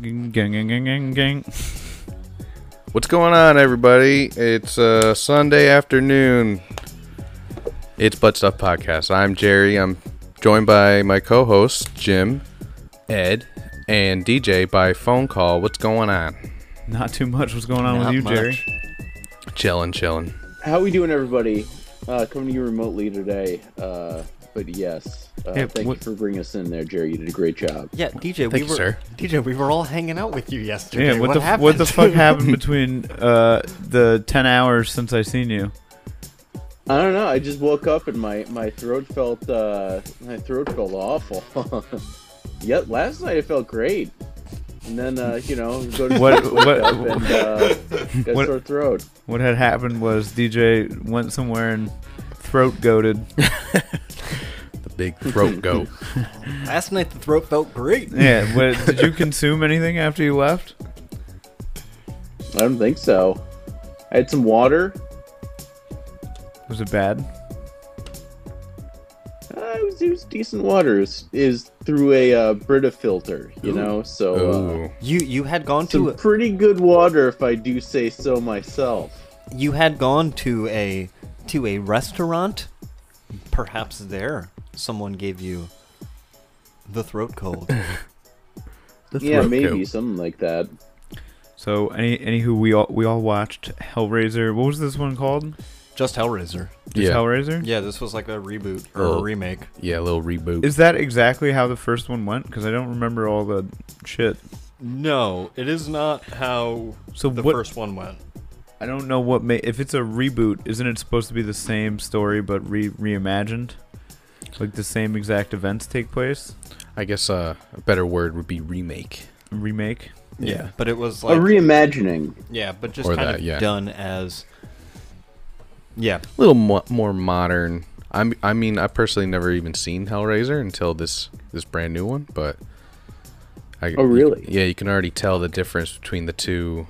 Gang, gang, gang, gang, gang. What's going on, everybody? It's uh, Sunday afternoon. It's Butt Stuff Podcast. I'm Jerry. I'm joined by my co-hosts Jim, Ed, and DJ by phone call. What's going on? Not too much. What's going on Not with you, much. Jerry? Chilling, chilling. How we doing, everybody? Uh, coming to you remotely today. Uh, but yes, uh, Hey, thank what- you for bringing us in there, Jerry. You did a great job. Yeah, DJ, Thank we you, were sir. DJ, we were all hanging out with you yesterday. Yeah. What, what the happened? what the fuck happened between uh the ten hours since I seen you? I don't know. I just woke up and my my throat felt uh, my throat felt awful. yet last night it felt great, and then uh, you know go to What- what- and uh, got What- sore throat. What had happened was DJ went somewhere and throat goaded. The big throat goat. Last night the throat felt great. Yeah. What, did you consume anything after you left? I don't think so. I had some water. Was it bad? Uh, it was it was decent water. Is is through a uh, Brita filter, you Ooh. know. So. Uh, You you had gone some to a, pretty good water, if I do say so myself. you had gone to a to a restaurant. Perhaps there someone gave you the throat cold. The Yeah, maybe goat. something like that. So any anywho we all we all watched Hellraiser. What was this one called? Just Hellraiser. Just Yeah. Hellraiser. Yeah, this was like a reboot or Oh. a remake. Yeah, a little reboot. Is that exactly how the first one went? Because I don't remember all the shit. No, it is not how So the what? first one went. I don't know what may. If it's a reboot, isn't it supposed to be the same story but re reimagined? Like the same exact events take place? I guess uh, a better word would be remake. Remake. Yeah. but it was like a reimagining. yeah, but just Or kind that, of yeah. done as yeah. A little mo- more modern. I'm, I mean, I personally never even seen Hellraiser until this this brand new one, but. I, Oh, really? Yeah, you can already tell the difference between the two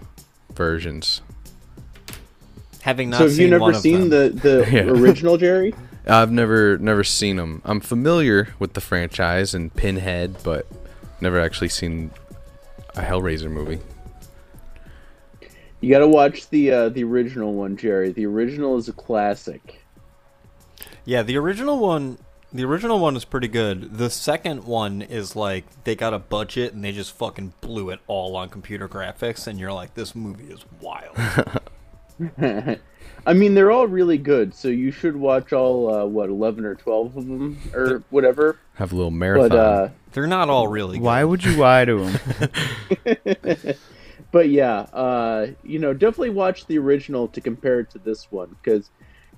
versions. Having not So have seen you never one seen the the Yeah. original Jerry? I've never never seen them. I'm familiar with the franchise and Pinhead, but never actually seen a Hellraiser movie. You got to watch the uh, the original one, Jerry. The original is a classic. Yeah, the original one the original one is pretty good. The second one is like they got a budget and they just fucking blew it all on computer graphics and you're like this movie is wild. I mean, they're all really good. So you should watch all uh, what eleven or twelve of them or whatever. Have a little marathon. But uh, They're not all really good. Why would you lie to them? but yeah, uh, you know, definitely watch the original to compare it to this one because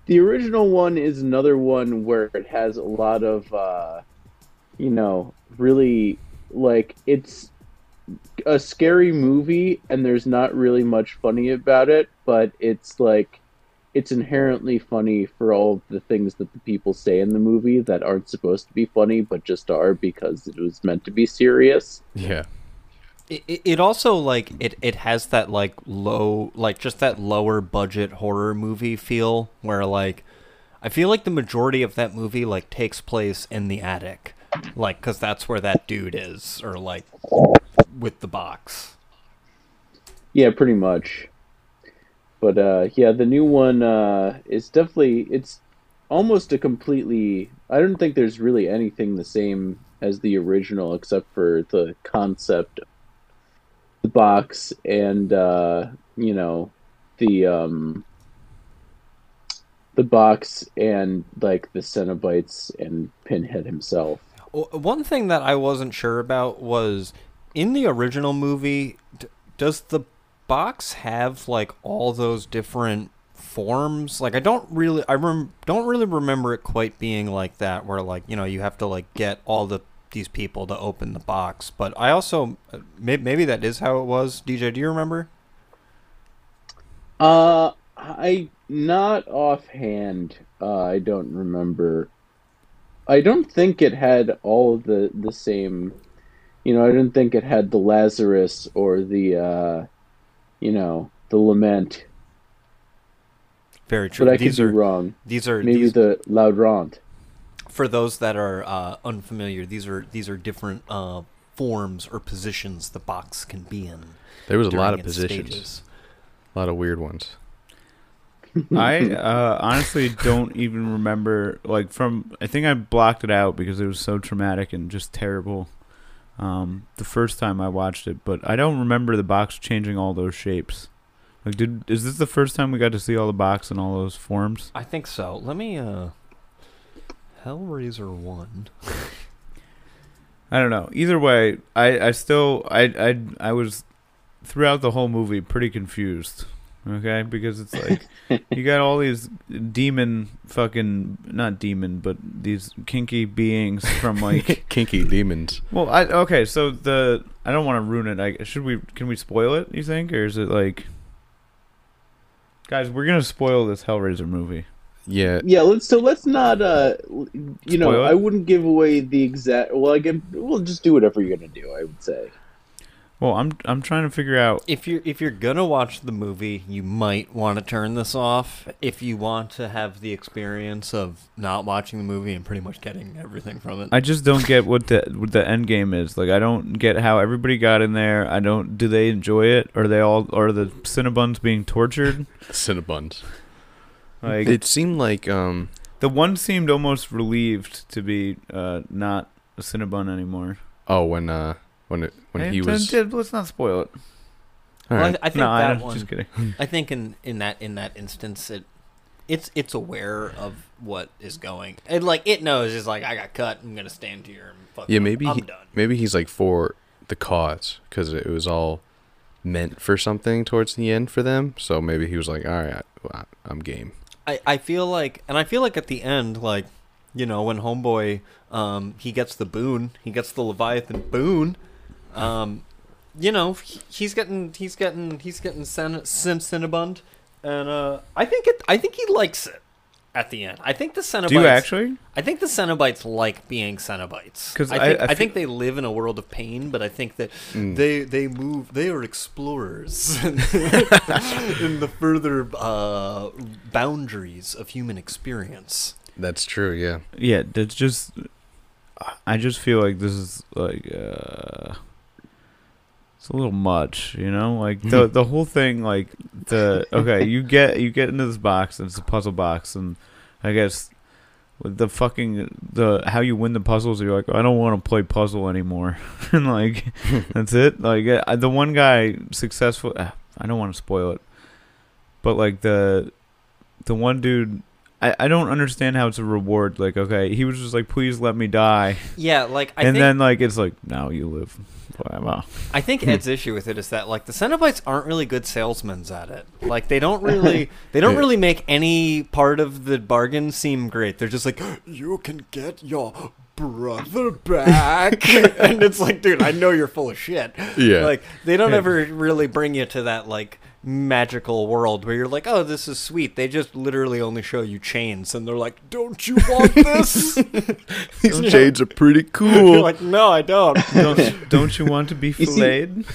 the original one is another one where it has a lot of, uh, you know, really like it's a scary movie and there's not really much funny about it, but it's like it's inherently funny for all of the things that the people say in the movie that aren't supposed to be funny but just are because it was meant to be serious. yeah. It, it- it also like it, it has that like low like just that lower budget horror movie feel where like I feel like the majority of that movie like takes place in the attic like cuz that's where that dude is or like with the box. Yeah, pretty much. But uh yeah, the new one uh is definitely it's almost a completely I don't think there's really anything the same as the original except for the concept the box and uh you know the um the box and like the Cenobites and Pinhead himself. One thing that I wasn't sure about was in the original movie, d- does the box have like all those different forms? Like I don't really, I rem- don't really remember it quite being like that, where like you know you have to like get all the these people to open the box. But I also maybe, maybe that is how it was. DJ, do you remember? Uh, I not offhand. Uh, I don't remember. I don't think it had all the the same. You know, I didn't think it had the Lazarus or the, uh, you know, the lament. Very true. But I these could are be wrong. these are Maybe these, the Lauderant. for those that are uh, unfamiliar. These are these are different uh, forms or positions the box can be in. There was a lot of its positions, stages. a lot of weird ones. I uh, honestly don't even remember. Like from, I think I blocked it out because it was so traumatic and just terrible. Um, the first time I watched it, but I don't remember the box changing all those shapes. Like, did is this the first time we got to see all the box in all those forms? I think so. Let me uh Hellraiser 1. I don't know. Either way, I, I still I, I I was throughout the whole movie pretty confused. Okay, because it's like you got all these demon fucking not demon, but these kinky beings from like Kinky demons. well, I okay, so the I don't want to ruin it. I should we can we spoil it? You think, or is it like guys? We're gonna spoil this Hellraiser movie. Yeah, Yeah, let's so let's not uh you know, it? I wouldn't give away the exact well I give we'll just do whatever you're gonna do, I would say. Well, I'm I'm trying to figure out. If you're if you're gonna watch the movie, you might want to turn this off. If you want to have the experience of not watching the movie and pretty much getting everything from it. I just don't get what the what the end game is. Like I don't get how everybody got in there. I don't. Do they enjoy it? Are they all? Are the Cinnabons being tortured? Cinnabons. Like It seemed like um the one seemed almost relieved to be uh, not a Cinnabon anymore. oh when uh when it when Hey, he was d- d- let's not spoil it. all Well, right. I, I think no, that I'm one. just kidding. I think in, in that in that instance, it it's it's aware of what is going. And like it knows is like I got cut. I'm gonna stand here and fuck. Yeah, maybe I'm he- done. maybe he's like for the cause because it was all meant for something towards the end for them. So maybe he was like, all right, well, I'm game. I, I feel like, and I feel like at the end, like, you know, when Homeboy, um, he gets the boon, he gets the Leviathan boon, um, you know, he- he's getting, he's getting, he's getting Cin- Cin- Cinnabund, and uh, I think it, I think he likes it at the end. I think the Cenobites, Do you actually? I think the Cenobites like being Cenobites 'Cause I I- think, I I, think they live in a world of pain, but I think that Mm. they they move. They are explorers in the further uh, boundaries of human experience. That's true. Yeah. Yeah, that's just. I just feel like this is like uh, it's a little much, you know. Like the the whole thing, like the okay, you get you get into this box, and it's a puzzle box, and I guess the fucking the how you win the puzzles, you're like, I don't want to play puzzle anymore, and like that's it. Like uh, the one guy successful, uh, I don't want to spoil it, but like the the one dude. I, I don't understand how it's a reward. Like, okay, he was just like, "Please let me die," Yeah, like I and think then like it's like, "Now you live forever." I think hmm. Ed's issue with it is that like the Cenobites aren't really good salesmen at it. Like they don't really they don't really make any part of the bargain seem great. They're just like you can get your brother back, and it's like, dude, I know you're full of shit. Yeah. Like they don't Yeah. ever really bring you to that like magical world where you're like, oh, this is sweet. They just literally only show you chains, and they're like, don't you want this? These shades are pretty you're cool. like, no, I don't. don't don't you want to be see- filleted?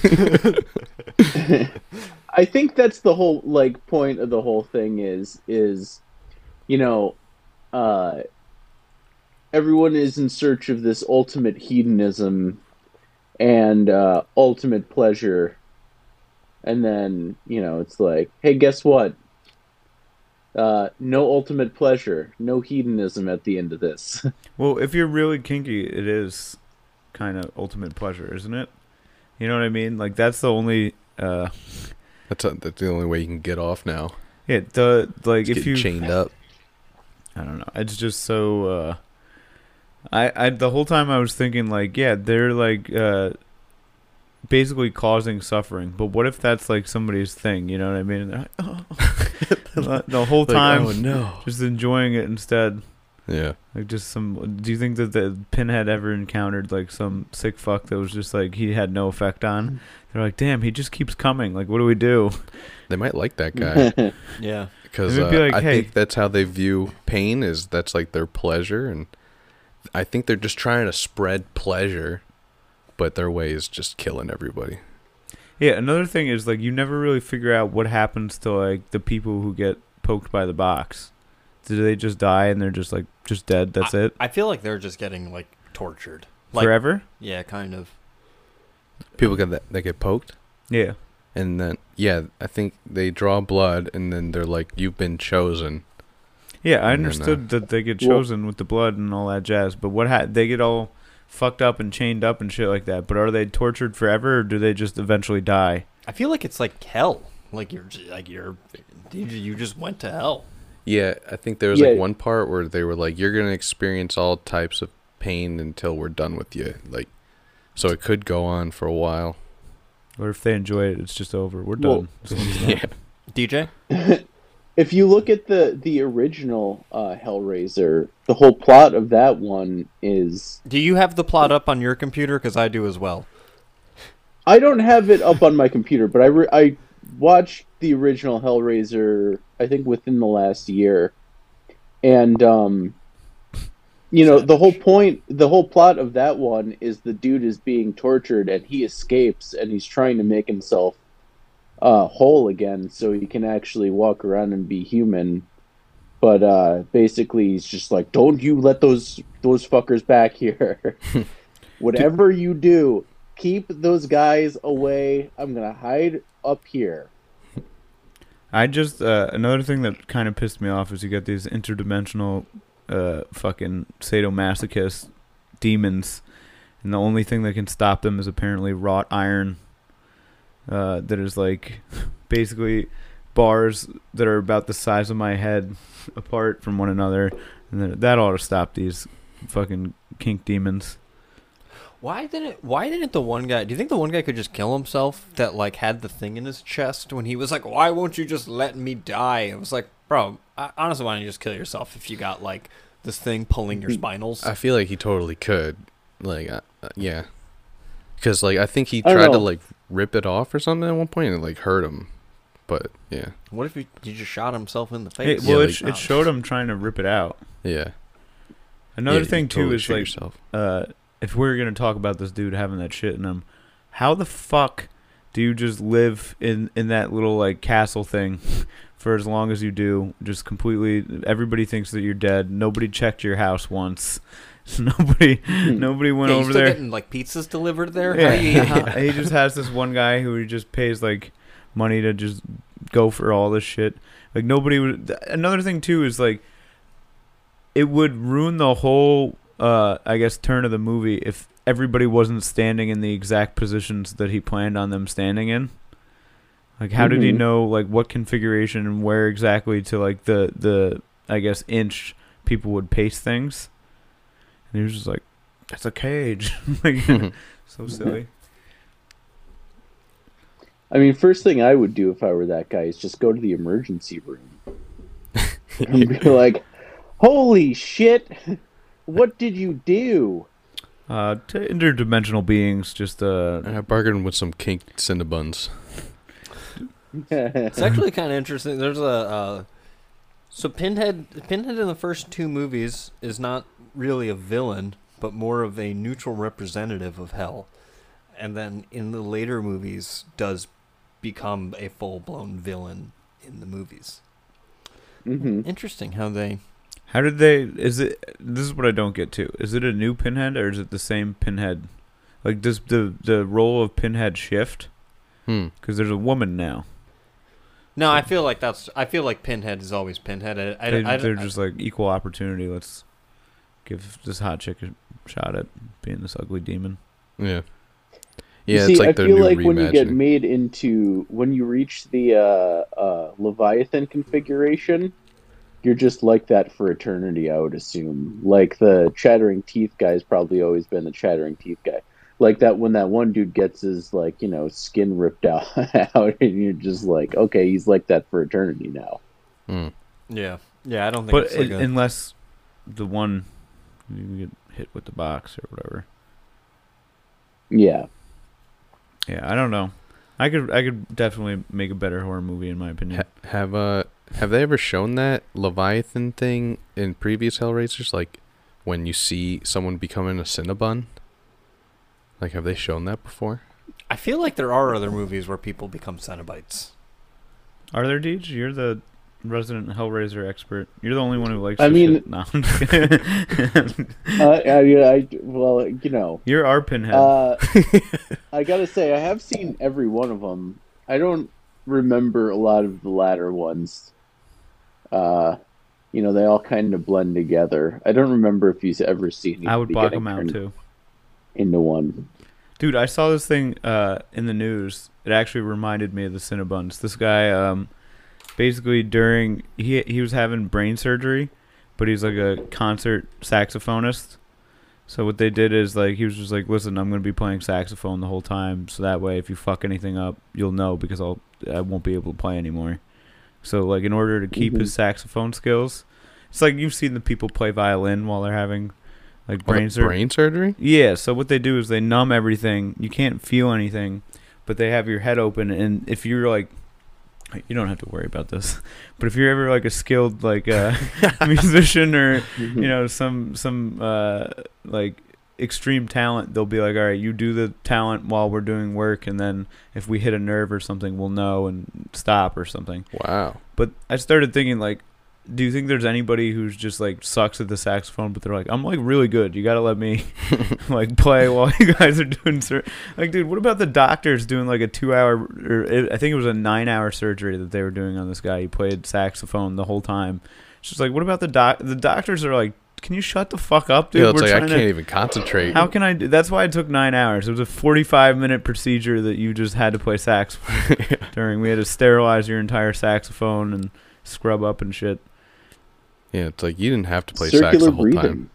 I think that's the whole like point of the whole thing is is you know uh everyone is in search of this ultimate hedonism and uh ultimate pleasure and then you know it's like hey guess what uh no ultimate pleasure no hedonism at the end of this Well, if you're really kinky, it is kind of ultimate pleasure, isn't it? You know what I mean? Like that's the only. uh That's a, that's the only way you can get off now. Yeah, the like Just if you chained up. I don't know. It's just so. uh I I the whole time I was thinking like, yeah, they're like uh basically causing suffering. But what if that's like somebody's thing? You know what I mean? And they're like, oh. the whole Like, time oh no. just enjoying it instead. Yeah. Like just some. Do you think that the Pinhead ever encountered like some sick fuck that was just like he had no effect on? They're like, damn, he just keeps coming. Like, what do we do? They might like that guy Yeah. because uh, be like, I "Hey." think that's how they view pain. Is that's like their pleasure, and I think they're just trying to spread pleasure, but their way is just killing everybody. Yeah. Another thing is like you never really figure out what happens to like the people who get poked by the box. Do they just die and they're just like just dead? That's it I feel like they're just getting like tortured. Like forever. yeah, kind of. People get that they get poked, Yeah. and then yeah, I think they draw blood, and then they're like, "You've been chosen." Yeah, I And then, understood uh, that they get Well- chosen with the blood and all that jazz, but what ha- they get all fucked up and chained up and shit like that. But are they tortured forever, or do they just eventually die? I feel like it's like hell. Like you're j- like you're you you just went to hell. Yeah, I think there was Yeah. like one part where they were like, "You're gonna experience all types of pain until we're done with you." Like, so it could go on for a while. Or if they enjoy it, it's just over. We're done. This one's done. yeah, DJ? If you look at the the original uh, Hellraiser, the whole plot of that one is Do you have the plot up on your computer? Because I do as well. I don't have it up on my computer, but I re- I watched the original Hellraiser. I think within the last year, and um, you know the whole point, the whole plot of that one is the dude is being tortured and he escapes and he's trying to make himself uh, whole again so he can actually walk around and be human. But uh, basically, he's just like, "Don't you let those those fuckers back here. Whatever you do, keep those guys away. I'm gonna hide up here." I just uh, another thing that kind of pissed me off is you got these interdimensional, uh, fucking sadomasochist demons, and the only thing that can stop them is apparently wrought iron. Uh, that is like basically bars that are about the size of my head apart from one another, and that, that ought to stop these fucking kink demons. Why didn't Why didn't the one guy? Do you think the one guy could just kill himself? That like had the thing in his chest when he was like, "Why won't you just let me die?" It was like, bro, I, honestly, why don't you just kill yourself if you got like this thing pulling your spinals? I feel like he totally could. Like, uh, uh, yeah, because like I think he I tried to like rip it off or something at one point and it, like hurt him. But yeah, What if he, he just shot himself in the Hey, face? well, Yeah, it, like- sh- it showed him trying to rip it out. yeah. Another Yeah, thing too totally is like yourself. uh, if we're gonna talk about this dude having that shit in him, how the fuck do you just live in in that little like castle thing for as long as you do? Just completely, everybody thinks that you're dead. Nobody checked your house once. nobody, nobody went yeah, over still there. getting like pizzas delivered there? Yeah, How do you- he, he just has this one guy who he just pays like money to just go for all this shit. Like nobody would. th- Another thing too is like it would ruin the whole, uh, I guess, turn of the movie if everybody wasn't standing in the exact positions that he planned on them standing in. Like, how did he Mhm. know like what configuration and where exactly to like the the I guess inch people would pace things? And he was just like, "That's a cage." like, so silly. I mean, first thing I would do if I were that guy is just go to the emergency room and be like, "Holy shit! What did you do?" Uh, to interdimensional beings, just uh, I bargained with some kink cinnabuns. It's actually kind of interesting. There's a uh, so Pinhead. Pinhead in the first two movies is not really a villain, but more of a neutral representative of hell, and then in the later movies does become a full blown villain in the movies. hmm Interesting how they. how did they? Is it? This is what I don't get to. Is it a new Pinhead or is it the same Pinhead? Like, does the the role of Pinhead shift? Hmm. Because there's a woman now. No, I feel like that's. I feel like Pinhead is always Pinhead. I, I, They, I, they're I- just like equal opportunity. Let's give this hot chick a shot at being this ugly demon. Yeah. You Yeah, see, it's like I feel like when you get made into when you reach the uh, uh, Leviathan configuration, you're just like that for eternity. I would assume. Like the chattering teeth guy's probably always been the chattering teeth guy. Like that when that one dude gets his like you know skin ripped out, out and you're just like, okay, he's like that for eternity now. Hmm. yeah, yeah. I don't think. But it's like i- a- unless the one you get hit with the box or whatever. Yeah. Yeah, I don't know. I could I could definitely make a better horror movie in my opinion. Ha- have uh have they ever shown that Leviathan thing in previous Hellraisers? Like when you see someone becoming a Cinnabon? Like have they shown that before? I feel like there are other movies where people become Cenobites. Are there Deej? You're the resident Hellraiser expert. You're the only one who likes. I mean- no. I'm just kidding. uh, I, I, well, you know, You're our pinhead. uh, I gotta say, I have seen every one of them. I don't remember a lot of the latter ones. Uh, you know, they all kind of blend together. I don't remember if he's ever seen. I would block him out too. Into one. Dude, I saw this thing uh, in the news. It actually reminded me of the Cinnabons. This guy, um, basically during he he was having brain surgery, but he's like a concert saxophonist. So what they did is like he was just like, listen, I'm gonna be playing saxophone the whole time, so that way if you fuck anything up, you'll know because I'll I won't be able to play anymore. So like in order to keep Mhm. his saxophone skills, it's like you've seen the people play violin while they're having like What, brain surgery. brain surgery? Yeah, so what they do is they numb everything. You can't feel anything, but they have your head open and if you're like you don't have to worry about this. But if you're ever like a skilled like uh, musician or you know some some uh, like extreme talent, they'll be like, "All right, you do the talent while we're doing work and then if we hit a nerve or something, we'll know and stop or something." Wow. But I started thinking like do you think there's anybody who's just like sucks at the saxophone, but they're like, I'm like really good. You gotta let me like play while you guys are doing sur-. like, dude. What about the doctors doing like a two hour or er, it, I think it was a nine hour surgery that they were doing on this guy. He played saxophone the whole time. It's just like, what about the doc? The doctors are like, can you shut the fuck up, dude? yeah, it's We're like I can't to- even concentrate. How can I? Do? That's why it took nine hours. It was a 45 minute procedure that you just had to play saxophone during. We had to sterilize your entire saxophone and scrub up and shit. Yeah, it's like you didn't have to play sax the whole breathing. time.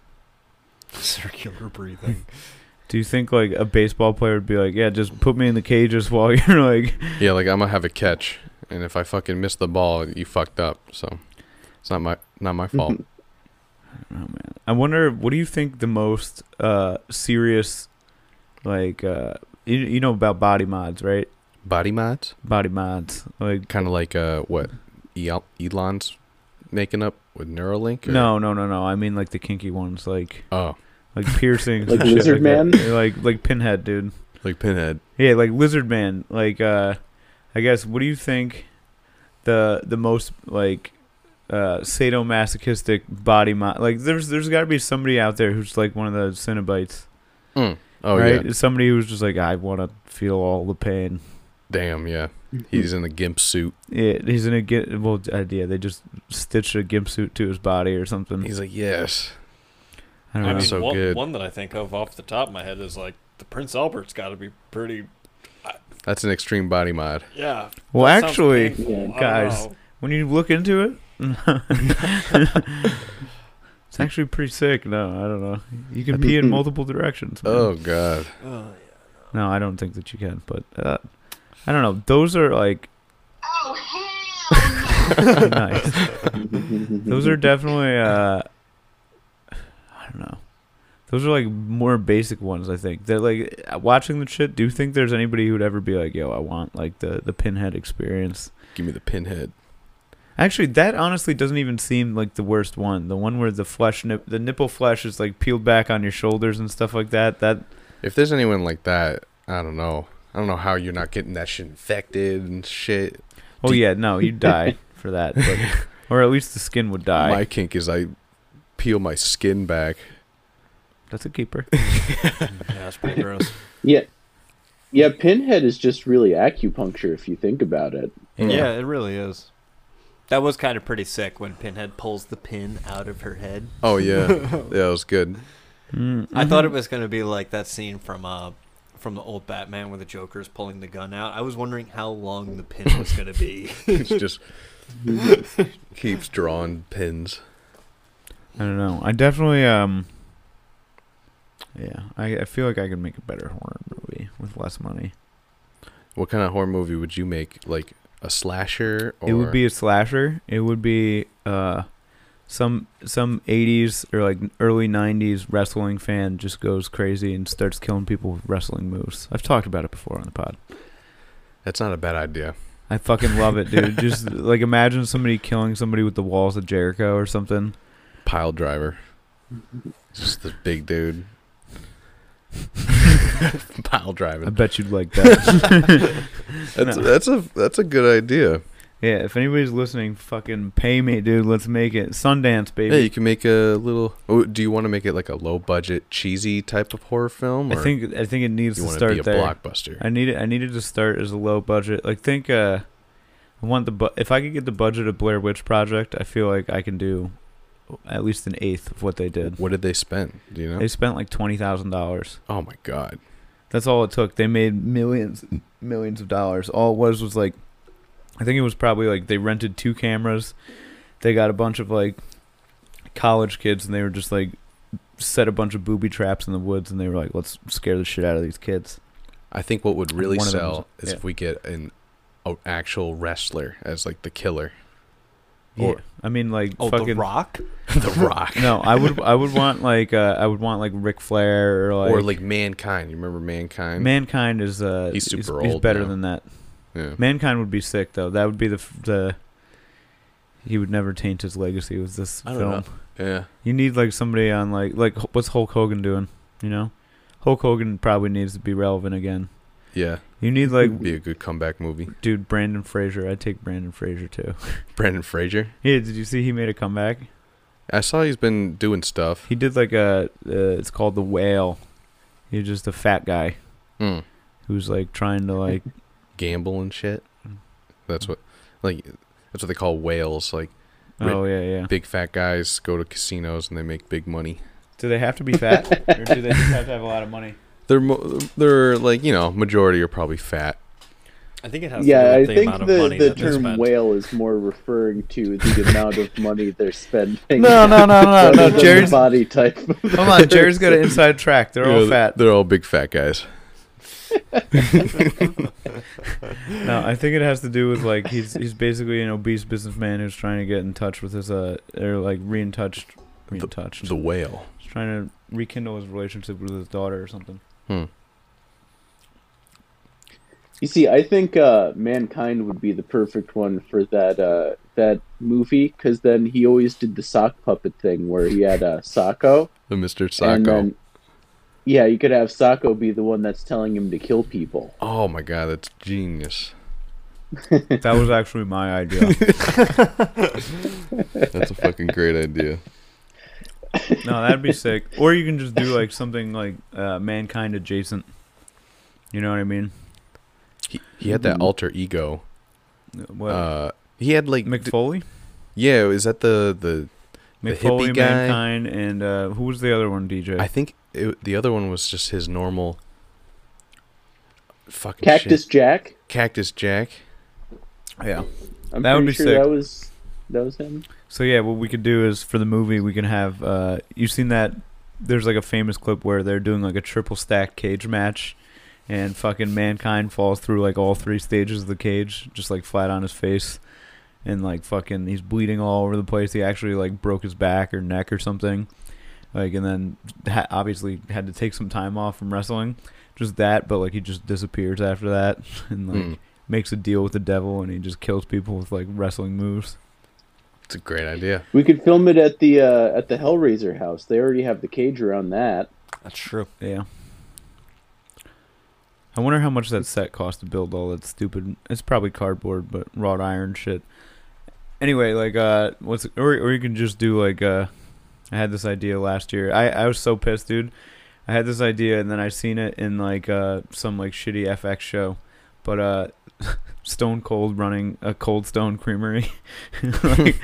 Circular breathing. Do you think like a baseball player would be like, yeah, just put me in the cages while you're like, Yeah, like I'm gonna have a catch, and if I fucking miss the ball, you fucked up. So it's not my not my fault. oh man. I wonder, what do you think the most uh serious, like, uh, you, you know about body mods, right? Body mods, Body mods, like, kind of like uh what El- Elon's making up with Neuralink. or- no, no, no, no. I mean like the kinky ones, like, Oh, like piercings, Like and shit Lizard that. Man? like, like Pinhead, dude. like Pinhead. Yeah, like Lizard Man. Like, uh, I guess, what do you think the the most like uh sadomasochistic body mod? Like, there's there's got to be somebody out there who's like one of the Cinnabites, Mm. Oh right? yeah, Somebody who's just like, I want to feel all the pain. Damn yeah. He's in a gimp suit. Yeah, he's in a gimp. Well, uh, yeah, they just stitched a gimp suit to his body or something. He's like yes. I don't I know. mean, so one, good. one that I think of off the top of my head is like the Prince Albert's got to be pretty. That's an extreme body mod. Yeah. well, actually. Yeah, guys, when you look into it, it's actually pretty sick. No, I don't know. You can pee in multiple directions. man. Oh god. Oh, yeah. No, I don't think that you can. But uh, I don't know. Those are like Oh, hell no. nice. Those are definitely. Uh, I don't know. Those are like more basic ones. I think that like watching the shit. Do you think there's anybody who'd ever be like, "Yo, I want like the the pinhead experience"? Give me the pinhead. Actually, that honestly doesn't even seem like the worst one. The one where the flesh, nip, the nipple flesh is like peeled back on your shoulders and stuff like that. That If there's anyone like that, I don't know. I don't know how you're not getting that shit infected and shit. oh Do- yeah, no, you'd die for that, but, or at least the skin would die. My kink is I peel my skin back. That's a keeper. yeah, it's pretty gross. Yeah. Yeah, Pinhead is just really acupuncture if you think about it. Yeah, it really is. That was kind of pretty sick when Pinhead pulls the pin out of her head. Oh yeah, yeah, it was good. Mm, I thought it mhm. was going to be like that scene from uh from the old Batman where the Joker's pulling the gun out. I was wondering how long the pin was going to be. It's just keeps drawing pins. I don't know. I definitely um. Yeah, I, I feel like I could make a better horror movie with less money. What kind of horror movie would you make? Like a slasher? Or It would be a slasher. It would be uh, some some '80s or like early '90s wrestling fan just goes crazy and starts killing people with wrestling moves. I've talked about it before on the pod. That's not a bad idea. I fucking love it, dude. just like imagine somebody killing somebody with the walls of Jericho or something. Pile driver. Just the big dude. Pile driver. I bet you'd like that. That's No. that's a that's a good idea. Yeah, if anybody's listening, fucking pay me, dude. Let's make it Sundance, baby. Yeah, you can make a little. Oh, do you want to make it like a low budget, cheesy type of horror film? I think I think it needs you to want to start be a there. blockbuster. I need it. I needed to start as a low budget. Like think, uh, I want the bu- if I could get the budget of Blair Witch Project, I feel like I can do at least an eighth of what they did. What did they spend? Do you know? They spent like twenty thousand dollars. oh my god. That's all it took. They made millions, millions of dollars. All it was was like, I think it was probably like they rented two cameras. They got a bunch of like college kids, and they were just like set a bunch of booby traps in the woods, and they were like, let's scare the shit out of these kids. I think what would really One of them sell was- is yeah. if we get an actual wrestler as like the killer. Or- Yeah, I mean like Oh, fucking The Rock. the Rock. No, I would I would want like uh, I would want like Ric Flair or like, or like Mankind. You remember Mankind? Mankind is uh He's super he's, old He's better now. than that. Yeah. Mankind would be sick though. That would be the f- the he would never taint his legacy with this I don't film. know. Yeah. You need like somebody on like like H- what's Hulk Hogan doing? You know, Hulk Hogan probably needs to be relevant again. Yeah. You need like Be a good comeback movie. dude Brendan Fraser. I'd take Brendan Fraser too. Brendan Fraser. Yeah, did you see he made a comeback? I saw he's been doing stuff. He did like a uh, it's called the Whale. He's just a fat guy Mm. who's like trying to like Gamble and shit. Hmm. That's what like that's what they call whales. Like oh yeah yeah. big fat guys go to casinos and they make big money. Do they have to be fat, or do they just have to have a lot of money? They're mo- they're like, you know, majority are probably fat. I think it has yeah, to do I with the think amount of the, money the that they term spent. whale is more referring to the amount of money they're spending. No, no, no, no, no. than the Jared's body type. Hold on, Jared's got an inside track. They're all fat. They're all big fat guys. No, I think it has to do with like he's he's basically an obese businessman who's trying to get in touch with his uh or like re-in touched re-in touched. The whale. He's trying to rekindle his relationship with his daughter or something. Hmm. You see, I think uh, mankind would be the perfect one for that uh, that movie because then he always did the sock puppet thing where he had uh, Socko, The Mr. and Socko. then yeah, you could have Socko be the one that's telling him to kill people. Oh my god, that's genius. That was actually my idea. That's a fucking great idea. No, that'd be sick. Or you can just do like something like uh, mankind adjacent. You know what I mean? He, he had that Mhm. alter ego. What Uh, he had like, d- Mick Foley, yeah, is that the the? The Mick Foley, hippie guy? mankind, and uh, who was the other one? DJ. I think it, the other one was just his normal. Fucking Cactus shit. Jack. Cactus Jack. yeah. I'm That would be sure sick. that was that was him. So yeah, what we could do is for the movie we can have. Uh, you've seen that? There's like a famous clip where they're doing like a triple stack cage match, and fucking mankind falls through like all three stages of the cage, just like flat on his face, and like fucking he's bleeding all over the place. He actually like broke his back or neck or something, like and then ha- obviously had to take some time off from wrestling. Just that, but like he just disappears after that, and like Hmm. makes a deal with the devil, and he just kills people with like wrestling moves. It's a great idea. We could film it at the uh, at the Hellraiser house. They already have the cage around that. That's true. Yeah. I wonder how much that set cost to build all that stupid. It's probably cardboard, but wrought iron shit. Anyway, like uh, what's or or you can just do like uh, I had this idea last year. I I was so pissed, dude. I had this idea and then I seen it in like uh some like shitty FX show, but uh, Stone Cold running a Cold Stone Creamery. like,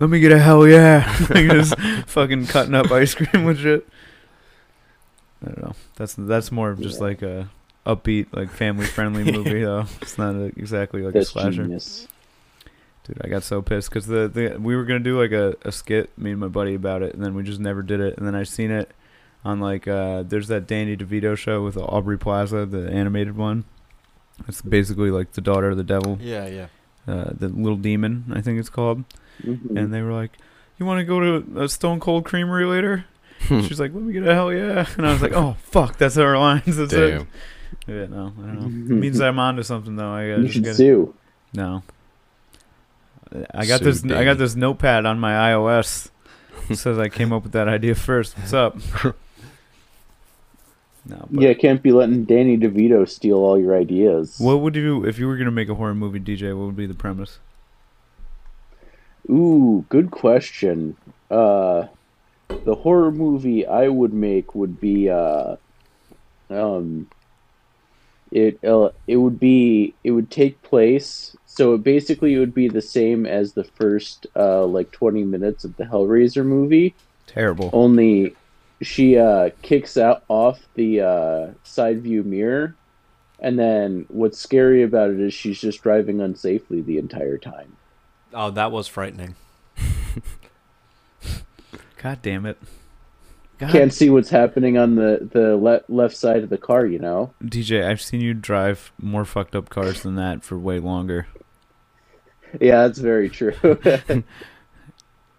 let me get a hell yeah. like just fucking cutting up ice cream with shit. I don't know. That's that's more of just Yeah. like a upbeat, like family friendly movie though. It's not a, exactly like a slasher. genius. Dude, I got so pissed because the, the we were gonna do like a, a skit, me and my buddy about it, and then we just never did it. And then I seen it on like uh there's that Danny DeVito show with Aubrey Plaza, the animated one. It's basically like the daughter of the devil, Yeah, yeah. uh, the little demon, I think it's called. Mhm. And they were like, "You want to go to a Stone Cold Creamery later?" She's like, "Let me get a hell yeah!" And I was like, "Oh fuck, that's our lines." That's Damn. it. Yeah, no, I don't know. It means I'm onto something though. I gotta you just should get sue. no. I got Sue this. I got this notepad on my iOS. It says I came up with that idea first. What's up? No, but Yeah, can't be letting Danny DeVito steal all your ideas. What would you if you were gonna make a horror movie, DJ? What would be the premise? Ooh, good question. Uh, the horror movie I would make would be uh, um, it uh, it would be it would take place. So basically, it basically would be the same as the first uh, like twenty minutes of the Hellraiser movie. Terrible. Only she uh, kicks out off the uh, side view mirror, and then what's scary about it is she's just driving unsafely the entire time. Oh, that was frightening. God damn it. God, can't see what's happening on the the le- left side of the car. You know. DJ, I've seen you drive more fucked up cars than that for way longer. Yeah, that's very true. it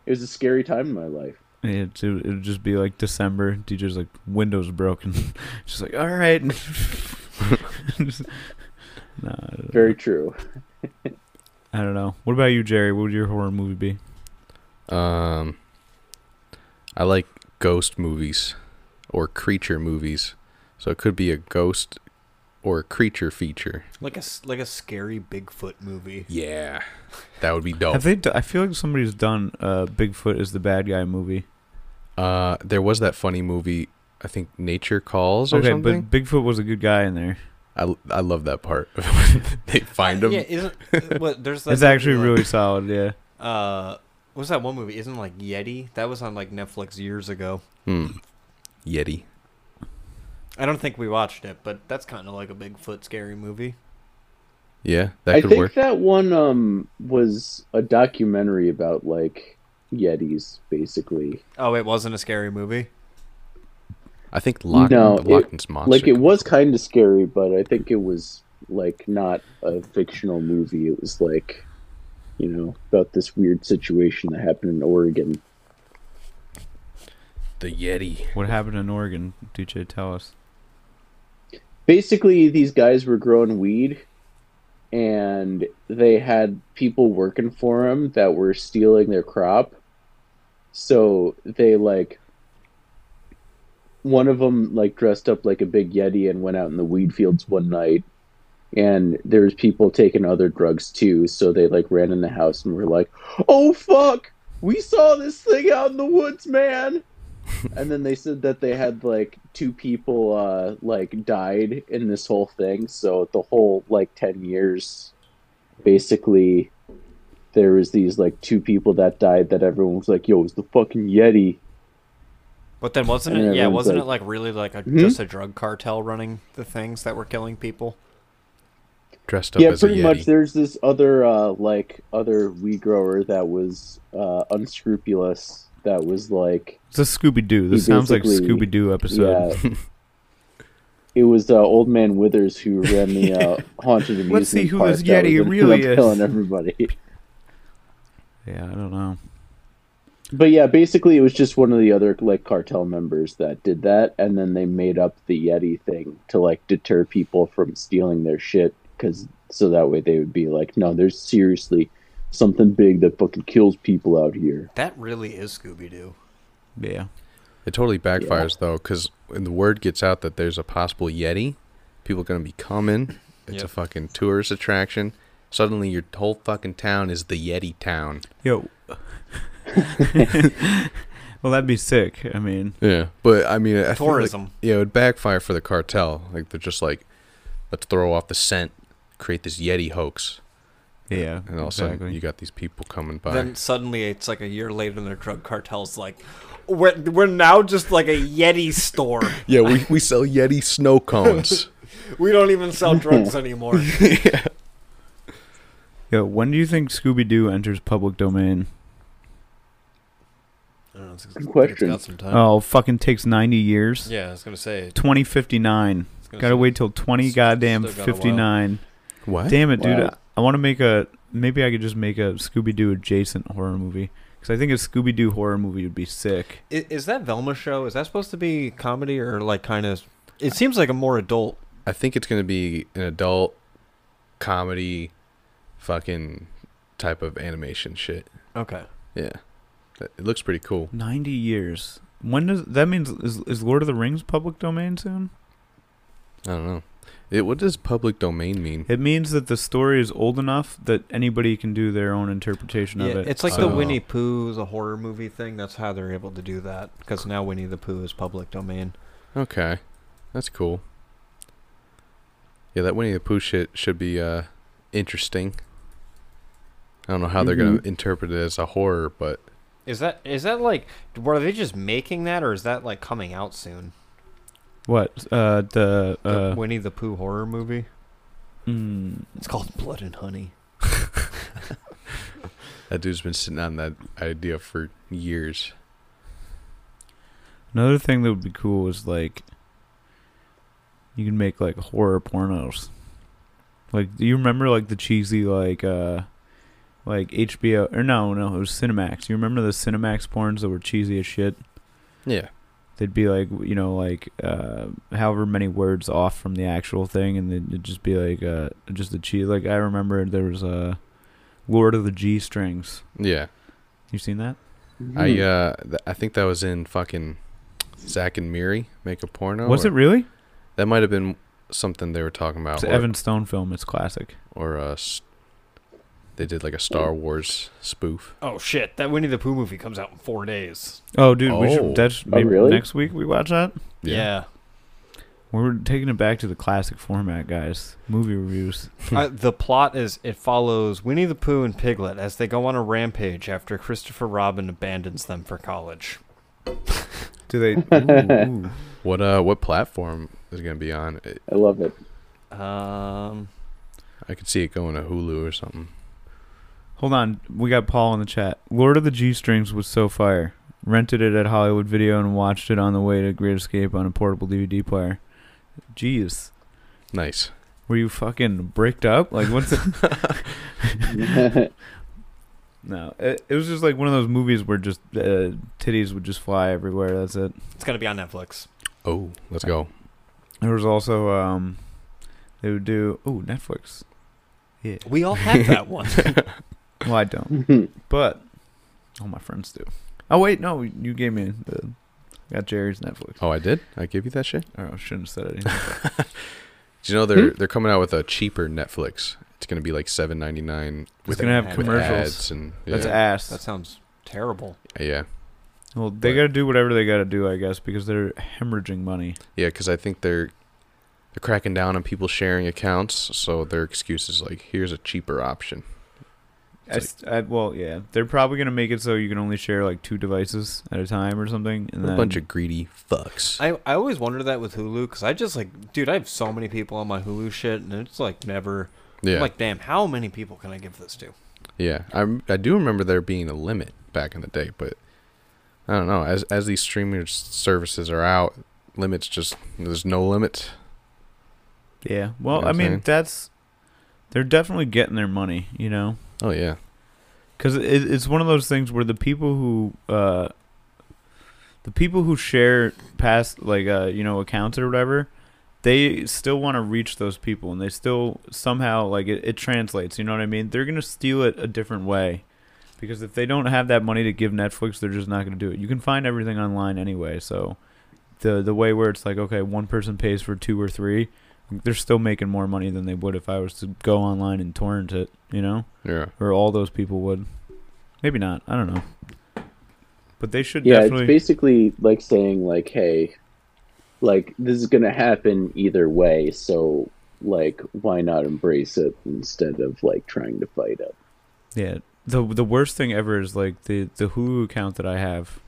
was a scary time in my life. It it would just be like December. DJ's like windows broken. just like all right. Just- nah, I don't- Very true. I don't know. What about you, Jerry? What would your horror movie be? Um, I like ghost movies or creature movies, so it could be a ghost or a creature feature. Like a s- like a scary Bigfoot movie. Yeah, that would be dope. Have they? Do- I feel like somebody's done uh, Bigfoot is the bad guy movie. Uh, there was that funny movie. I think Nature Calls or Okay, something. but Bigfoot was a good guy in there. I, I love that part. they find him. Yeah, isn't uh, what? There's that It's actually movie, really solid. Yeah. Uh, what's that one movie? Isn't like Yeti? That was on like Netflix years ago. Hmm. Yeti. I don't think we watched it, but that's kind of like a Bigfoot scary movie. Yeah, that I could think work. that one um was a documentary about like yetis, basically. Oh, it wasn't a scary movie. I think Loch, No, the Loch it- Ness monster. like it was kind of scary, but I think it was like not a fictional movie. It was like, you know, about this weird situation that happened in Oregon. the Yeti. What happened in Oregon? DJ, tell us. basically these guys were growing weed and they had people working for them that were stealing their crop so they like one of them like dressed up like a big yeti and went out in the weed fields one night and there's people taking other drugs too so they like ran in the house and were like oh fuck we saw this thing out in the woods man and then they said that they had like two people uh like died in this whole thing so the whole like 10 years basically there was these like two people that died that everyone was like yo it's the fucking yeti But then wasn't And it? Yeah, wasn't like- it like really like a Hmm? just a drug cartel running the things that were killing people? Dressed up yeah as a pretty Yeti. much there's this other uh like other weed grower that was uh unscrupulous that was like It's a Scooby Doo. This sounds like basically- Scooby Doo episode. yeah it was uh, old man withers who ran the uh, haunted amusement Let's see who park this Yeti was really is. killing everybody Yeah, I don't know. But yeah, basically it was just one of the other like cartel members that did that, and then they made up the Yeti thing to like deter people from stealing their shit, because so that way they would be like, no, there's seriously something big that fucking kills people out here. That really is Scooby Doo. Yeah. It totally backfires though, because when the word gets out that there's a possible Yeti, people are gonna be coming. It's a fucking tourist attraction. Suddenly, your whole fucking town is the Yeti town. Yo. well, that'd be sick. I mean, Yeah, but I mean, I feel like- Tourism. yeah, it would backfire for the cartel. Like they're just like, let's throw off the scent, create this Yeti hoax, yeah. and all of a sudden you got these people coming by. Then suddenly it's like a year later, and their drug cartel's like, we're we're now just like a Yeti store. yeah, we we sell Yeti snow cones. We don't even sell drugs anymore. Yeah. Yo, when do you think Scooby Doo enters public domain? I don't know, it's, Good question. Some time. Oh, fucking takes 90 years. Yeah, I was gonna say. 2059. Gotta say- wait till 20 s- goddamn still got a while. 59. What? Damn it, dude. Wow. I, I want to make a. Maybe I could just make a Scooby Doo adjacent horror movie. Because I think a Scooby Doo horror movie would be sick. I- Is that Velma show? Is that supposed to be comedy or like kind of? It seems like a more adult. I think it's gonna be an adult comedy, fucking type of animation shit. Okay. Yeah, it looks pretty cool. 90 years. When does. That means. Is, is Lord of the Rings public domain soon? I don't know. It, what does public domain mean? It means that the story is old enough that anybody can do their own interpretation Yeah, of it. it's like Oh. the Winnie Pooh, the horror movie thing. That's how they're able to do that because now Winnie the Pooh is public domain. Okay, that's cool. Yeah, that Winnie the Pooh shit should be uh interesting. I don't know how they're gonna interpret it as a horror, but Is that is that like were they just making that or is that like coming out soon? What uh, the The uh, Winnie the Pooh horror movie. mm, It's called Blood and Honey. that dude's been sitting on that idea for years. another thing that would be cool is like you can make like horror pornos. Like, do you remember like the cheesy like uh like HBO or no no it was Cinemax. You remember the Cinemax porns that were cheesy as shit? Yeah. They'd be like you know like uh however many words off from the actual thing, and then it'd just be like uh just the cheese. Like I remember there was a Lord of the G Strings. Yeah. You seen that? I Hmm. uh th- I think that was in fucking Zack and Miri make a porno. was or- it really? That might have been something they were talking about. It's or, an Evan Stone film. It's classic. or uh, s- they did like a Star Wars spoof. Oh shit! That Winnie the Pooh movie comes out in four days. Oh, dude, we Oh. should. That's maybe really? next week we watch that. Yeah. We're taking it back to the classic format, guys. Movie reviews. uh, the plot is it follows Winnie the Pooh and Piglet as they go on a rampage after Christopher Robin abandons them for college. Do they? Ooh, ooh. What uh what platform is gonna be on? It, I love it. Um, I could see it going to Hulu or something. Hold on, we got Paul in the chat. Lord of the G Strings was so fire. Rented it at Hollywood Video and watched it on the way to Great Escape on a portable DVD player. Jeez, Nice. were you fucking bricked up? Like what's it? No, it, it was just like one of those movies where just uh, titties would just fly everywhere. That's it. it's gonna be on Netflix. Oh, let's go. There was also um, they would do oh Netflix. Yeah, We all have that one. well I don't, hmm. but all my friends do. Oh wait, no, you gave me the got Jerry's Netflix. Oh, I did. I gave you that shit. Oh, I shouldn't have said anything. Do you know they're hmm? they're coming out with a cheaper Netflix? It's gonna be like seven ninety nine It's gonna have with commercials. ads and yeah, That's ass. that sounds terrible. Uh, yeah, well, they got to do whatever they got to do, I guess, because they're hemorrhaging money. yeah. Because I think they're they're cracking down on people sharing accounts. So their excuse is like, here's a cheaper option. I s- I- well, yeah, they're probably gonna make it so you can only share like two devices at a time or something. And a then, bunch of greedy fucks. I, I always wonder that with Hulu because I just like, dude, I have so many people on my Hulu shit, and it's like never. yeah, I'm like, damn, how many people can I give this to? yeah. I I do remember there being a limit back in the day, but I don't know. As as these streaming services are out, limits just there's no limit. yeah. Well, know I mean, saying? that's they're definitely getting their money, you know. Oh yeah, because it, it's one of those things where the people who uh the people who share past like uh you know accounts or whatever they still want to reach those people and they still somehow like it, it translates you know what i mean? They're gonna steal it a different way. Because if they don't have that money to give netflix they're just not gonna do it. You can find everything online anyway so the the way where it's like okay one person pays for two or three they're still making more money than they would if i was to go online and torrent it you know yeah. or all those people would. Maybe not. I don't know. But they should yeah, it's basically like saying like, hey, like this is gonna happen either way, so like why not embrace it instead of like trying to fight it? yeah. the The worst thing ever is like the the Hulu account that I have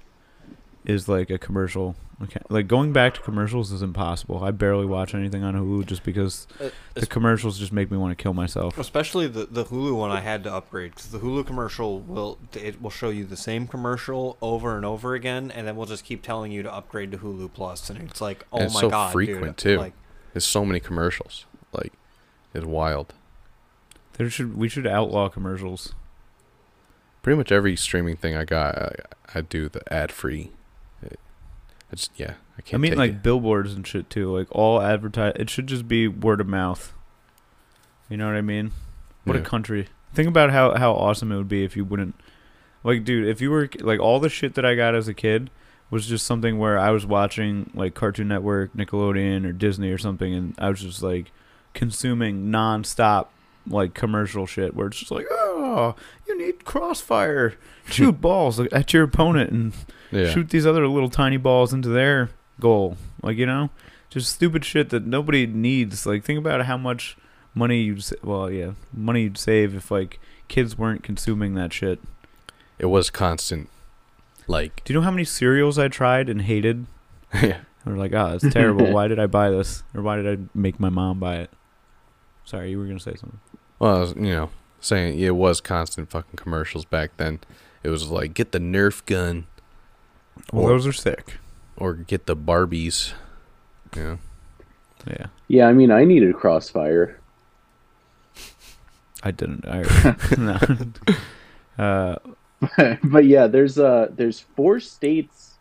is like a commercial. Account. Like going back to commercials is impossible. I barely watch anything on Hulu just because uh, the commercials just make me want to kill myself. Especially the the Hulu one, I had to upgrade because the Hulu commercial will it will show you the same commercial over and over again, and then we'll just keep telling you to upgrade to Hulu Plus, and it's like, oh And it's my so god, frequent, dude. too. Like, There's so many commercials. Like, it's wild. There should we should outlaw commercials. Pretty much every streaming thing I got, I, I do the ad free. I just yeah, I can't. I mean, take like it. billboards and shit too. Like all advertise. It should just be word of mouth. You know what I mean? What a country. Think about how how awesome it would be if you wouldn't. Like, dude, if you were like all the shit that I got as a kid was just something where I was watching like Cartoon Network, Nickelodeon, or Disney or something, and I was just like consuming nonstop like commercial shit where it's just like, oh, you need crossfire, shoot balls at your opponent and Yeah. shoot these other little tiny balls into their goal. Like you know, just stupid shit that nobody needs. Like think about how much money you'd sa- well, yeah, money you'd save if like kids weren't consuming that shit. It was constant. Like, Do you know how many cereals I tried and hated? yeah. Or like, oh, it's terrible. why did I buy this? Or why did I make my mom buy it? Sorry, you were gonna say something. Well, I was, you know, saying it was constant fucking commercials back then. It was like get the Nerf gun Well, Or- those are sick. or get the Barbies. You know. Yeah, Yeah, I mean, I needed Crossfire. I didn't. I no. uh, but yeah, there's uh there's four states,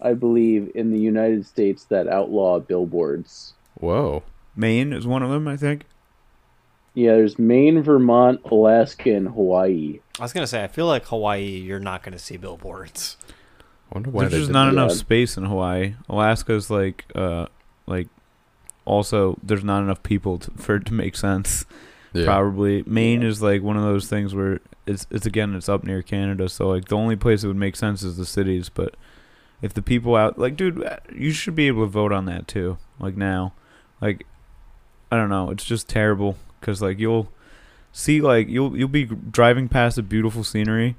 I believe, in the United States that outlaw billboards. Whoa. Maine is one of them, I think. Yeah, there's Maine, Vermont, Alaska, and Hawaii. I was gonna say, I feel like Hawaii, you're not gonna see billboards. I wonder why There's just not enough Yeah. space in Hawaii. Alaska's like, uh, like, also there's not enough people to, for it to make sense. Yeah. Probably Maine is like one of those things where it's it's again it's up near Canada, so like the only place it would make sense is the cities. But if the people out like, dude, uh, you should be able to vote on that too. Like now, like I don't know, it's just terrible because like you'll see like you'll you'll be driving past a beautiful scenery.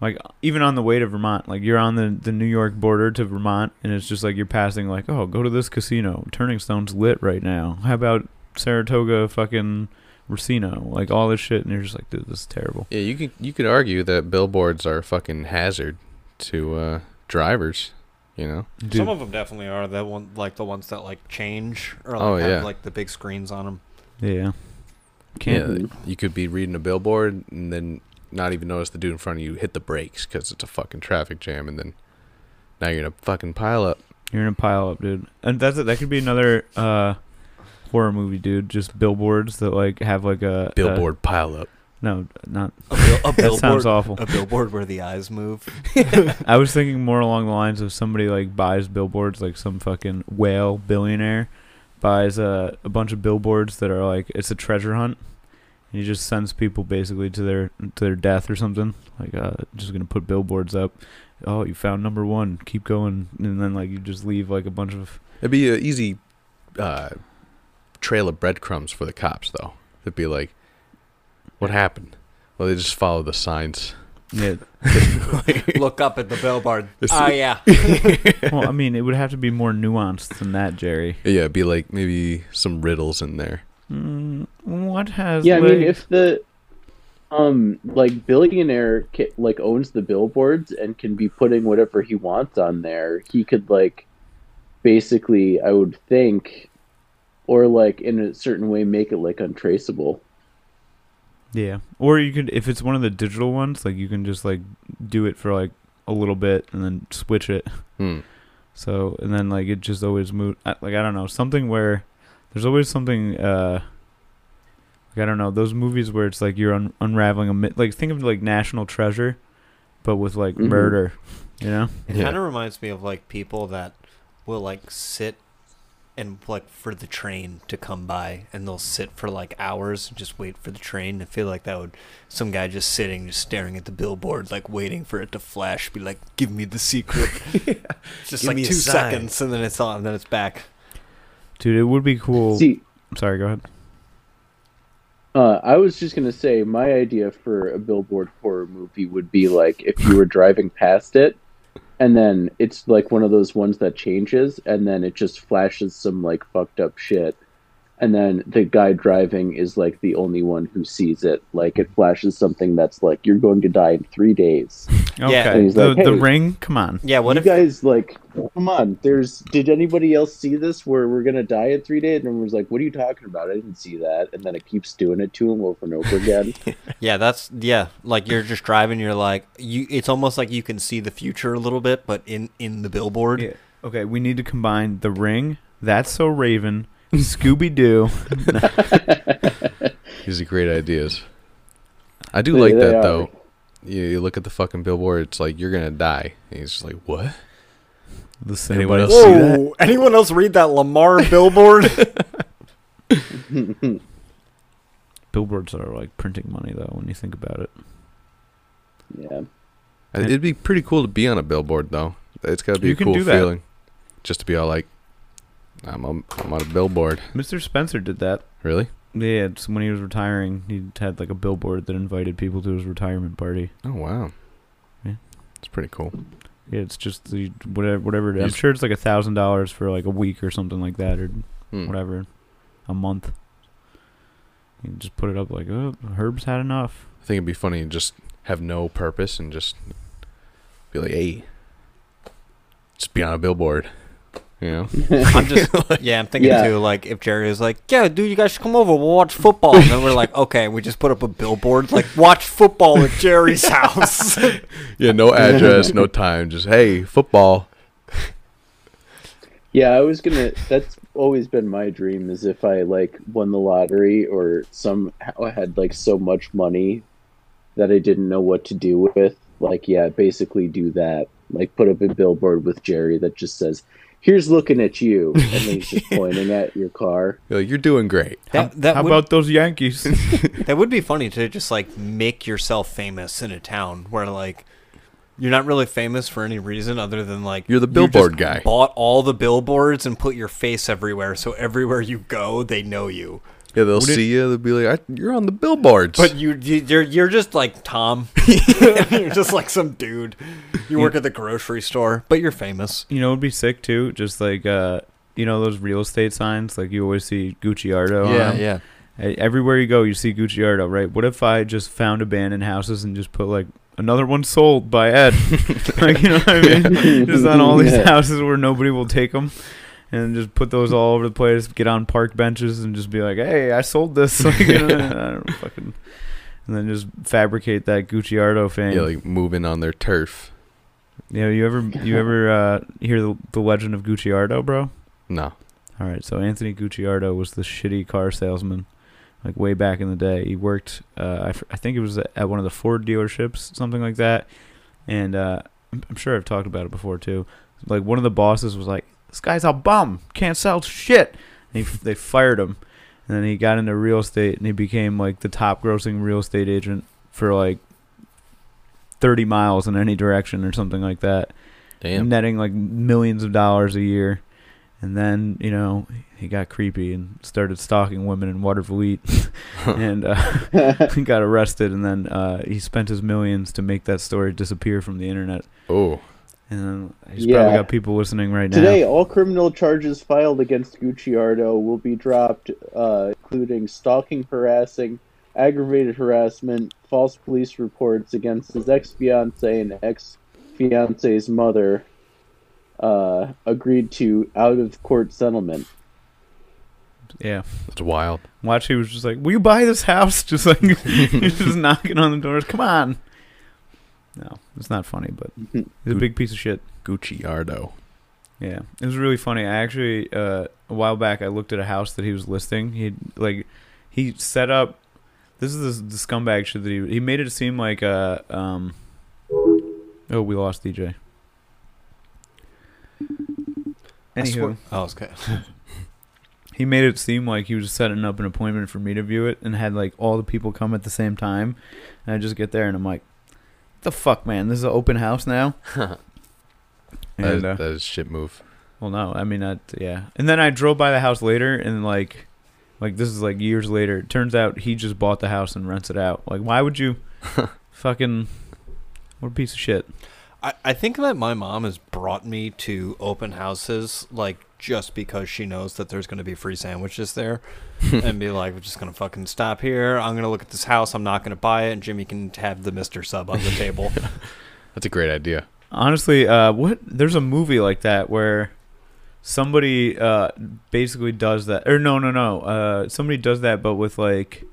Like even on the way to Vermont, like you're on the, the New York border to Vermont, and it's just like you're passing like, oh, go to this casino. Turning Stone's lit right now. How about Saratoga, fucking Racino, like all this shit, and you're just like, dude, this is terrible. Yeah, you could you could argue that billboards are a fucking hazard to uh, drivers. You know. Dude, Some of them definitely are. The one, like the ones that like change or like Oh, have yeah. like the big screens on them. yeah, can't. yeah, you could be reading a billboard and then not even notice the dude in front of you hit the brakes because it's a fucking traffic jam, and then now you're in a fucking pile up. You're in a pile up, dude. And that's it. That could be another uh, horror movie, dude. Just billboards that like have like a a- Billboard pile up. no, not. A, bil- a That sounds awful. A billboard where the eyes move. I was thinking more along the lines of somebody like buys billboards, like some fucking whale billionaire buys a, a bunch of billboards that are like it's a treasure hunt, and he just sends people basically to their to their death or something. Like, uh, just gonna put billboards up. Oh, you found number one. Keep going, and then like you just leave like a bunch of It'd be an easy uh, trail of breadcrumbs for the cops, though. It'd be like, what happened? Well, they just follow the signs. Yeah. Look up at the billboard. It's- Oh yeah. well, I mean, it would have to be more nuanced than that, Jerry. Yeah, it'd be like maybe some riddles in there. Mm, what has? Yeah, I mean, if the um like billionaire ca- like owns the billboards and can be putting whatever he wants on there, he could like basically, I would think, or like in a certain way, make it like untraceable. Yeah. Or you could if it's one of the digital ones, like you can just like do it for like a little bit and then switch it. Hmm. So and then like it just always move like I don't know, something where there's always something uh like I don't know, those movies where it's like you're un- unraveling a mi- like think of like National Treasure but with like Mhm. murder, you know? It Yeah. kind of reminds me of like people that will like sit and like for the train to come by and they'll sit for like hours and just wait for the train. I feel like that would some guy just sitting just staring at the billboard like waiting for it to flash be like give me the secret. just Give like 2 seconds and then it's on and then it's back. Dude, it would be cool. See, I'm sorry, go ahead. Uh, I was just gonna say my idea for a billboard horror movie would be like if you were driving past it, and then it's like one of those ones that changes, and then it just flashes some like fucked up shit, and then the guy driving is like the only one who sees it. Like it flashes something that's like you're going to die in three days. Okay. And he's the like, the ring, come on. Yeah, what you if guys like? Come on, there's. Did anybody else see this where we're gonna die in three days? And everyone's like, "What are you talking about? I didn't see that." And then it keeps doing it to him over and over again. Yeah, that's yeah. Like you're just driving, you're like you. It's almost like you can see the future a little bit, but in in the billboard. Yeah. Okay, we need to combine the ring, that's so Raven, Scooby Doo. These are great ideas. I do They- like they that are. though. You, you look at the fucking billboard. It's like you're gonna die. And he's just like, what? The Anyone Cinnabon. else see that? Whoa! Anyone else read that Lamar billboard? Billboards are like printing money though when you think about it. yeah. It'd be pretty cool to be on a billboard, though. It's got to be You a cool feeling. Just to be all like, I'm on, I'm on a billboard. Mr. Spencer did that. Really? Yeah, it's when he was retiring, he had like a billboard that invited people to his retirement party. Oh, wow. Yeah. It's pretty cool. Yeah, it's just the whatever whatever it is. I'm sure it's like a thousand dollars for like a week or something like that, or Hmm. whatever, a month. You just put it up like, oh, Herb's had enough. I think it'd be funny to just have no purpose and just be like, hey, just be on a billboard. You know? I'm just yeah, I'm thinking Yeah. too. Like if Jerry is like, yeah, dude, you guys should come over. We'll watch football. And then we're like, okay, we just put up a billboard like, watch football at Jerry's house. yeah, no address, no time. Just, hey, football. Yeah, I was gonna. That's always been my dream. Is if I like won the lottery or somehow I had like so much money that I didn't know what to do with. Like, yeah, basically do that. Like, put up a billboard with Jerry that just says, "Here's looking at you," and he's just pointing at your car. You're like, you're doing great. That that How would, about those Yankees? that would be funny to just like make yourself famous in a town where like you're not really famous for any reason other than like You're the you just billboard guy. Bought all the billboards and put your face everywhere, so everywhere you go, they know you. Yeah, they'll Would it- see you. They'll be like, I, you're on the billboards. But you, you you're you're just like Tom. you're just like some dude. You work at the grocery store, but you're famous. you know, it'd be sick too. Just like uh, you know those real estate signs, like you always see Gucciardo. on 'em? yeah. Everywhere you go, you see Gucciardo, right? What if I just found abandoned houses and just put like another one sold by Ed? like you know what I mean? just on all these Yeah. houses where nobody will take them, and just put those all over the place. Get on park benches and just be like, "Hey, I sold this." Like, you know, I don't know, fucking, and then just fabricate that Gucciardo fame. yeah, like moving on their turf. Yeah, you ever you ever uh, hear the, the legend of Gucciardo, bro? No. All right, so Anthony Gucciardo was the shitty car salesman, like way back in the day. He worked, uh, I, f- I think it was at one of the Ford dealerships, something like that. And uh, I'm, I'm sure I've talked about it before too. Like one of the bosses was like, "This guy's a bum, can't sell shit." And he, they fired him, and then he got into real estate, and he became like the top grossing real estate agent for like 30 miles in any direction or something like that Damn. netting like millions of dollars a year. And then, you know, he got creepy and started stalking women in Watervliet and uh, he got arrested. And then uh, he spent his millions to make that story disappear from the internet. Oh. And then he's Yeah. probably got people listening right Today, now. Today, all criminal charges filed against Gucciardo will be dropped, uh, including stalking, harassing, aggravated harassment, false police reports against his ex fiancee and ex fiancee's mother. Uh, agreed to out of court settlement. Yeah. That's wild. Watch, he was just like, Will you buy this house? Just like, he's just knocking on the doors. Come on. No, it's not funny, but he's a big piece of shit. Gucciardo. Yeah, it was really funny. I actually uh, a while back I looked at a house that he was listing. He like he set up. This is the, the scumbag shit that he he made it seem like a um. Oh, we lost DJ. I swear- Anywho, Oh, okay. he made it seem like he was setting up an appointment for me to view it, and had like all the people come at the same time. And I just get there and I'm like, "The fuck, man! This is an open house now." That, and uh, that is shit move. Well, no, I mean that. Yeah, and then I drove by the house later, and like, like this is like years later. It turns out he just bought the house and rents it out. Like, why would you, fucking, what a piece of shit. I, I think that my mom has brought me to open houses like just because she knows that there's going to be free sandwiches there and be like we're just going to fucking stop here i'm going to look at this house i'm not going to buy it and jimmy can have the mr sub on the table That's a great idea. Honestly, uh, what? There's a movie like that where somebody uh basically does that, or no, no, no. Uh, somebody does that, but with like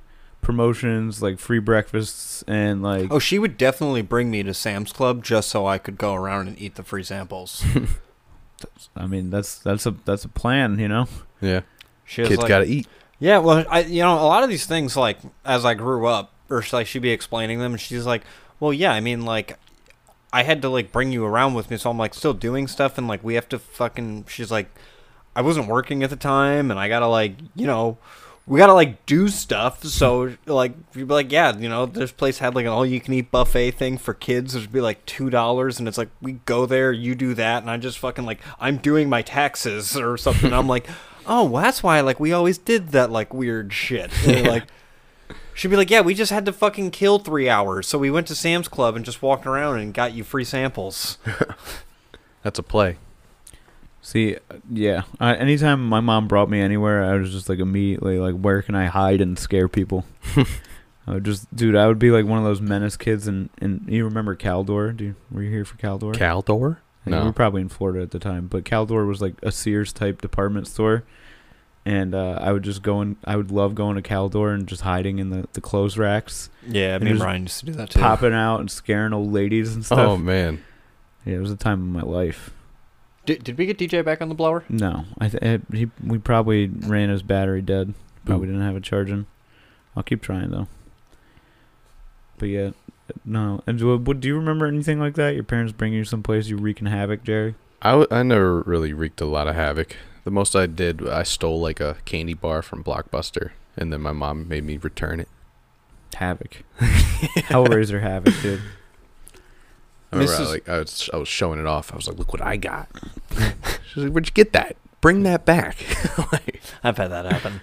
promotions, like free breakfasts and like. oh she would definitely bring me to sam's club just so i could go around and eat the free samples I mean, that's that's a that's a plan, you know. Yeah. she Kids like, gotta eat. Yeah, well, I you know a lot of these things like as I grew up, or like she'd be explaining them, and she's like, "Well, yeah, I mean like." I had to like bring you around with me, so I'm like still doing stuff, and like we have to fucking. She's like, I wasn't working at the time, and I gotta like you know. We gotta like do stuff, so like you'd be like, yeah, you know, this place had like an all-you-can-eat buffet thing for kids. It'd be like two dollars, and it's like we go there, you do that, and I just fucking like I'm doing my taxes or something. I'm like, oh, well, that's why like we always did that like weird shit. And, like She'd be like, "Yeah, we just had to fucking kill three hours, so we went to Sam's Club and just walked around and got you free samples." That's a play. See, yeah. I, anytime my mom brought me anywhere, I was just like immediately like, where can I hide and scare people? I would just, dude, I would be like one of those menace kids. And and you remember Caldor? Do you, were you here for Caldor? Caldor? And We No. were probably in Florida at the time, but Caldor was like a Sears type department store. And uh, I would just go and I would love going to Caldor and just hiding in the, the clothes racks, Yeah, me and Ryan used to do that too. popping out and scaring old ladies and stuff. Oh man. Yeah, it was a time of my life. Did, did we get DJ back on the blower? No, I th- eh, he we probably ran his battery dead. Probably Ooh. didn't have it charging. I'll keep trying though. But yeah, no. And do, what, do you remember anything like that? Your parents bring you someplace you wreaking havoc, Jerry? I, w- I never really wreaked a lot of havoc. The most I did, I stole like a candy bar from Blockbuster, and then my mom made me return it. Havoc. Hellraiser havoc, dude. I remember I, Mrs. like I was I was showing it off. I was like, "Look what I got." She's like, "Where'd you get that? Bring that back." like, I've had that happen.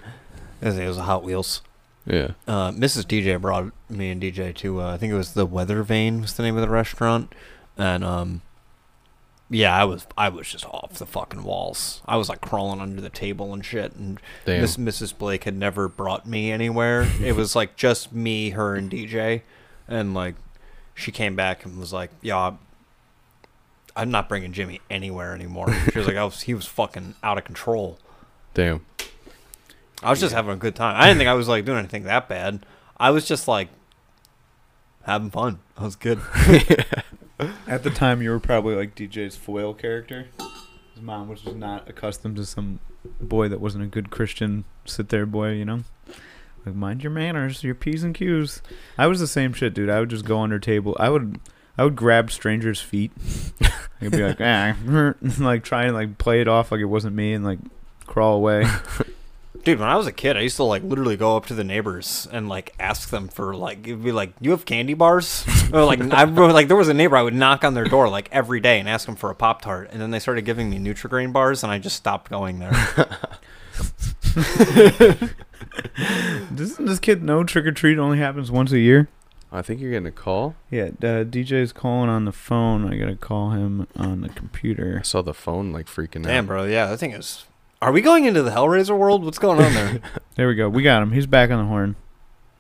It was- it was a Hot Wheels. yeah. Uh, Mrs. DJ brought me and DJ to uh, I think it was the Weather Vane was the name of the restaurant, and um, yeah, I was I was just off the fucking walls. I was like crawling under the table and shit. And Damn. Miss Mrs. Blake had never brought me anywhere. it was like just me, her, and DJ, and like she came back and was like, "Yeah, I'm- I'm not bringing Jimmy anywhere anymore." She was like, "I was oh, he was fucking out of control." Damn. I was just having a good time. I didn't think I was like doing anything that bad. I was just like having fun. I was good. At the time, you were probably like DJ's foil character. His mom was just not accustomed to some boy that wasn't a good Christian sit there boy, you know? Like, mind your manners, your P's and Q's. I was the same shit, dude. I would just go under table. I would. I would grab strangers' feet. I'd be like, ah, like try and like play it off like it wasn't me, and like crawl away. Dude, when I was a kid, I used to like literally go up to the neighbors and like ask them for like it'd be like, "You have candy bars?" or like I remember, like there was a neighbor I would knock on their door like every day and ask them for a pop tart, and then they started giving me Nutrigrain bars, and I just stopped going there. Doesn't this kid know trick or treat only happens once a year? I think you're getting a call. Yeah, uh, DJ's calling on the phone. I gotta call him on the computer. I saw the phone like freaking Damn, out. bro, yeah, that thing is. Are we going into the Hellraiser world? What's going on there? There we go. We got him. He's back on the horn.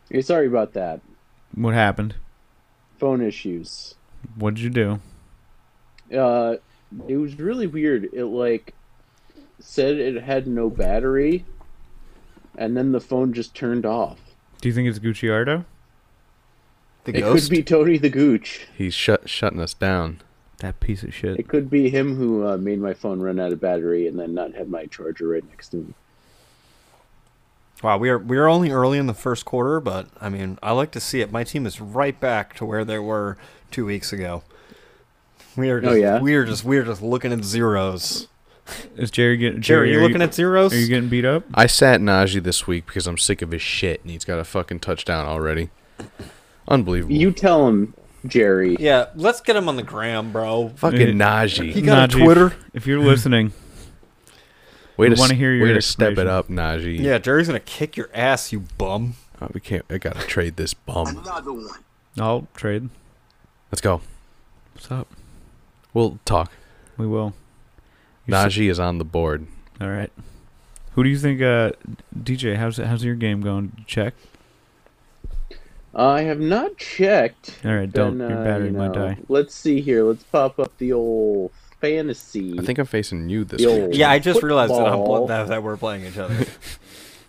Hey, sorry about that. What happened? Phone issues. What did you do? Uh, it was really weird. It like said it had no battery, and then the phone just turned off. Do you think it's Gucciardo? The It ghost. could be Tony the Gooch. He's shut shutting us down. That piece of shit. It could be him who uh, made my phone run out of battery and then not have my charger right next to me. Wow, we are we are only early in the first quarter, but I mean, I like to see it. My team is right back to where they were two weeks ago. We are Oh, yeah? we are just we are just looking at zeros. Is Jerry getting? Jerry, you are looking at zeros? Are you getting beat up? I sat Najee this week because I'm sick of his shit, and he's got a fucking touchdown already. Unbelievable. You tell him, Jerry. yeah, let's get him on the gram, bro. fucking Hey, Najee. He got a Najee, Twitter. If you're listening, Way we to wanna hear your way to step it up, Najee. Yeah, Jerry's gonna kick your ass, you bum. Oh, we can't. I gotta trade this bum. Another one. I'll trade. Let's go. What's up? We'll talk. We will. You Najee is on the board. All right. Who do you think? Uh, DJ, how's how's your game going? Check. I have not checked. All right, don't. Then, Your uh, battery you might know, die. Let's see here. Let's pop up the old fantasy. I think I'm facing you this The week. Yeah, I just realized that, I'm, that that we're playing each other.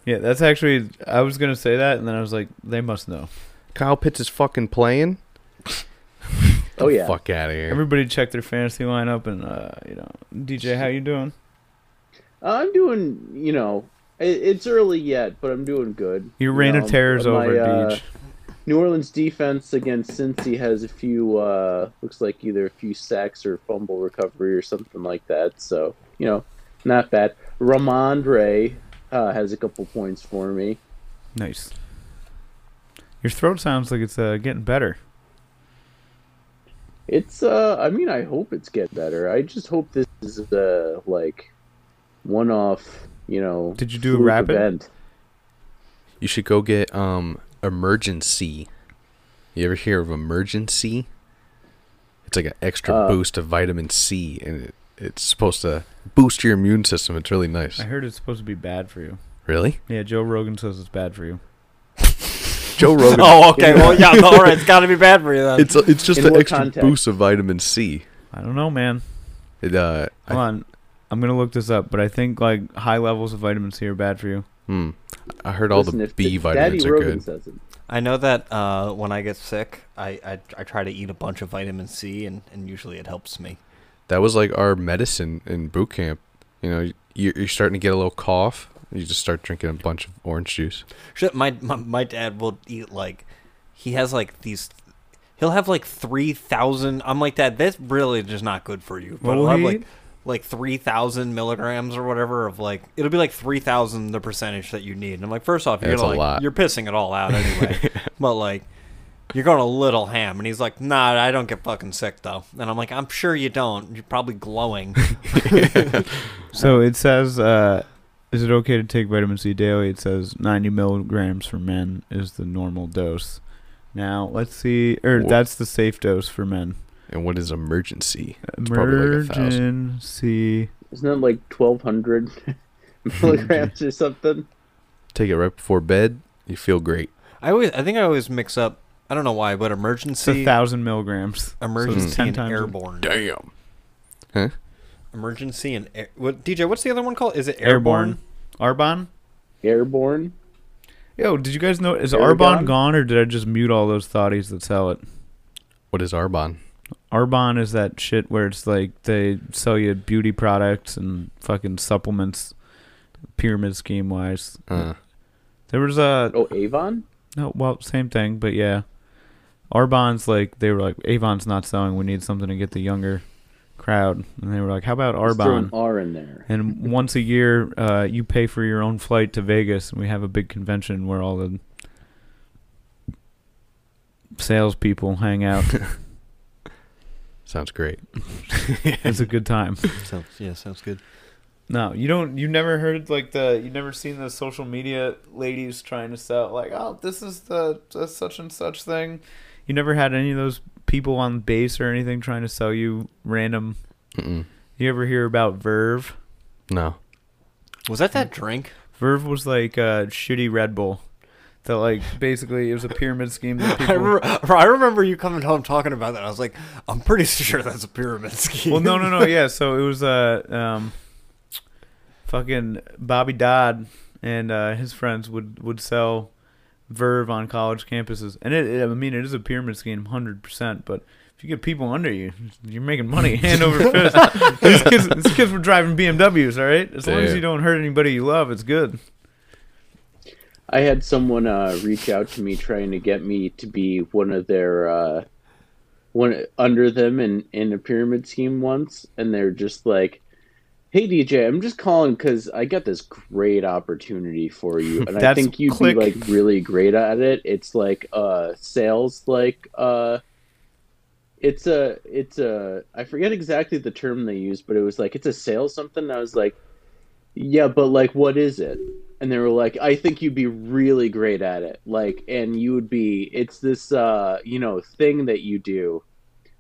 Yeah, that's actually. I was gonna say that, and then I was like, they must know. Kyle Pitts is fucking playing. Oh yeah. Fuck out of here. Everybody check their fantasy lineup, and uh, you know, DJ, how you doing? I'm doing. You know, it, it's early yet, but I'm doing good. Your You reign know, of terror's my, over, uh, Deej. New Orleans defense against Cincy has a few, uh, looks like either a few sacks or fumble recovery or something like that. So, you know, not bad. Rhamondre uh, has a couple points for me. Nice. Your throat sounds like it's uh, getting better. It's, uh, I mean, I hope it's get better. I just hope this is a, like, one off, you know. Did you do a fluke rapid? Event. You should go get um Emergen-C. You ever hear of Emergen-C? It's like an extra Uh, boost of vitamin C, and it, it's supposed to boost your immune system. It's really nice. I heard it's supposed to be bad for you. Really, Yeah, Joe Rogan says it's bad for you. Joe Rogan? Oh, okay. Well, yeah. All right. It's got to be bad for you then. It's it's just In an extra context? boost of vitamin C. I don't know, man. It uh, I, on. I'm gonna look this up, but I think like high levels of vitamin C are bad for you. hmm, I heard all Listen, the if B Daddy vitamins are Rogan good. says it. I know that uh, when I get sick, I, I I try to eat a bunch of vitamin C, and, and usually it helps me. That was like our medicine in boot camp. You know, you're, you're starting to get a little cough. You just start drinking a bunch of orange juice. Shit, my, my my dad will eat like he has like these. He'll have like three thousand. I'm like that. That's really just not good for you. But What he'll have he like like three thousand milligrams or whatever of like it'll be like three thousand the percentage that you need. And I'm like, first off, you're That's gonna, a like, lot. you're pissing it all out anyway. but like. You're going a little ham, and he's like, "Nah, I don't get fucking sick though." And I'm like, "I'm sure you don't. You're probably glowing." So it says, uh, is it okay to take vitamin C daily? It says 90 milligrams for men is the normal dose. Now let's see, or Wha- that's the safe dose for men. And what is Emergen-C? It's probably like a thousand. Emergen-C. Isn't that like 1,200 milligrams or something? Take it right before bed. You feel great. I always, I think I always mix up. I don't know why, but It's a Emergen-C, thousand milligrams. Emergen-C, 10 and times a- airborne. Damn. Emergen-C and air, what? DJ, what's the other one called? Is it Airborne. airborne? Arbonne. Airborne? Yo, did you guys know? Is Aragon? Arbonne gone, or did I just mute all those thoughties that sell it? What is Arbonne? Arbonne is that shit where it's like they sell you beauty products and fucking supplements, pyramid scheme wise. Uh, There was a Oh, Avon? no, well, same thing, but yeah, Arbonne's like they were like Avon's not selling. We need something to get the younger crowd, and they were like, how about Let's throw an Arbonne? R in there. And once a year, uh, you pay for your own flight to Vegas, and we have a big convention where all the salespeople hang out. sounds great. it's a good time. Sounds, yeah, sounds good. No, you don't. You never heard like the. You never seen the social media ladies trying to sell like, oh, this is the, the such and such thing. You never had any of those people on base or anything trying to sell you random. Mm-mm. You ever hear about Verve? No. Was that that drink? Verve was like a shitty Red Bull. That like basically it was a pyramid scheme. That I, people, remember, I remember you coming home talking about that. I was like, I'm pretty sure that's a pyramid scheme. well, no, no, no. Yeah, so it was uh, um, fucking Bobby Dodd and uh, his friends would would sell Verve on college campuses, and it, it I mean, it is a pyramid scheme, hundred percent. But if you get people under you, you're making money hand over fist. these kids, these kids were driving BMWs. All right, as long as you don't hurt anybody you love, it's good. I had someone uh, reach out to me trying to get me to be one of their uh, one under them in in a pyramid scheme once, and they're just like, "Hey DJ, I'm just calling because I got this great opportunity for you, and I think you'd click. be like really great at it. It's like uh sales like uh." It's a, it's a, I forget exactly the term they used, but it was like, it's a sales something. And I was like, yeah, but like, what is it? and they were like i think you'd be really great at it like and you would be it's this uh you know thing that you do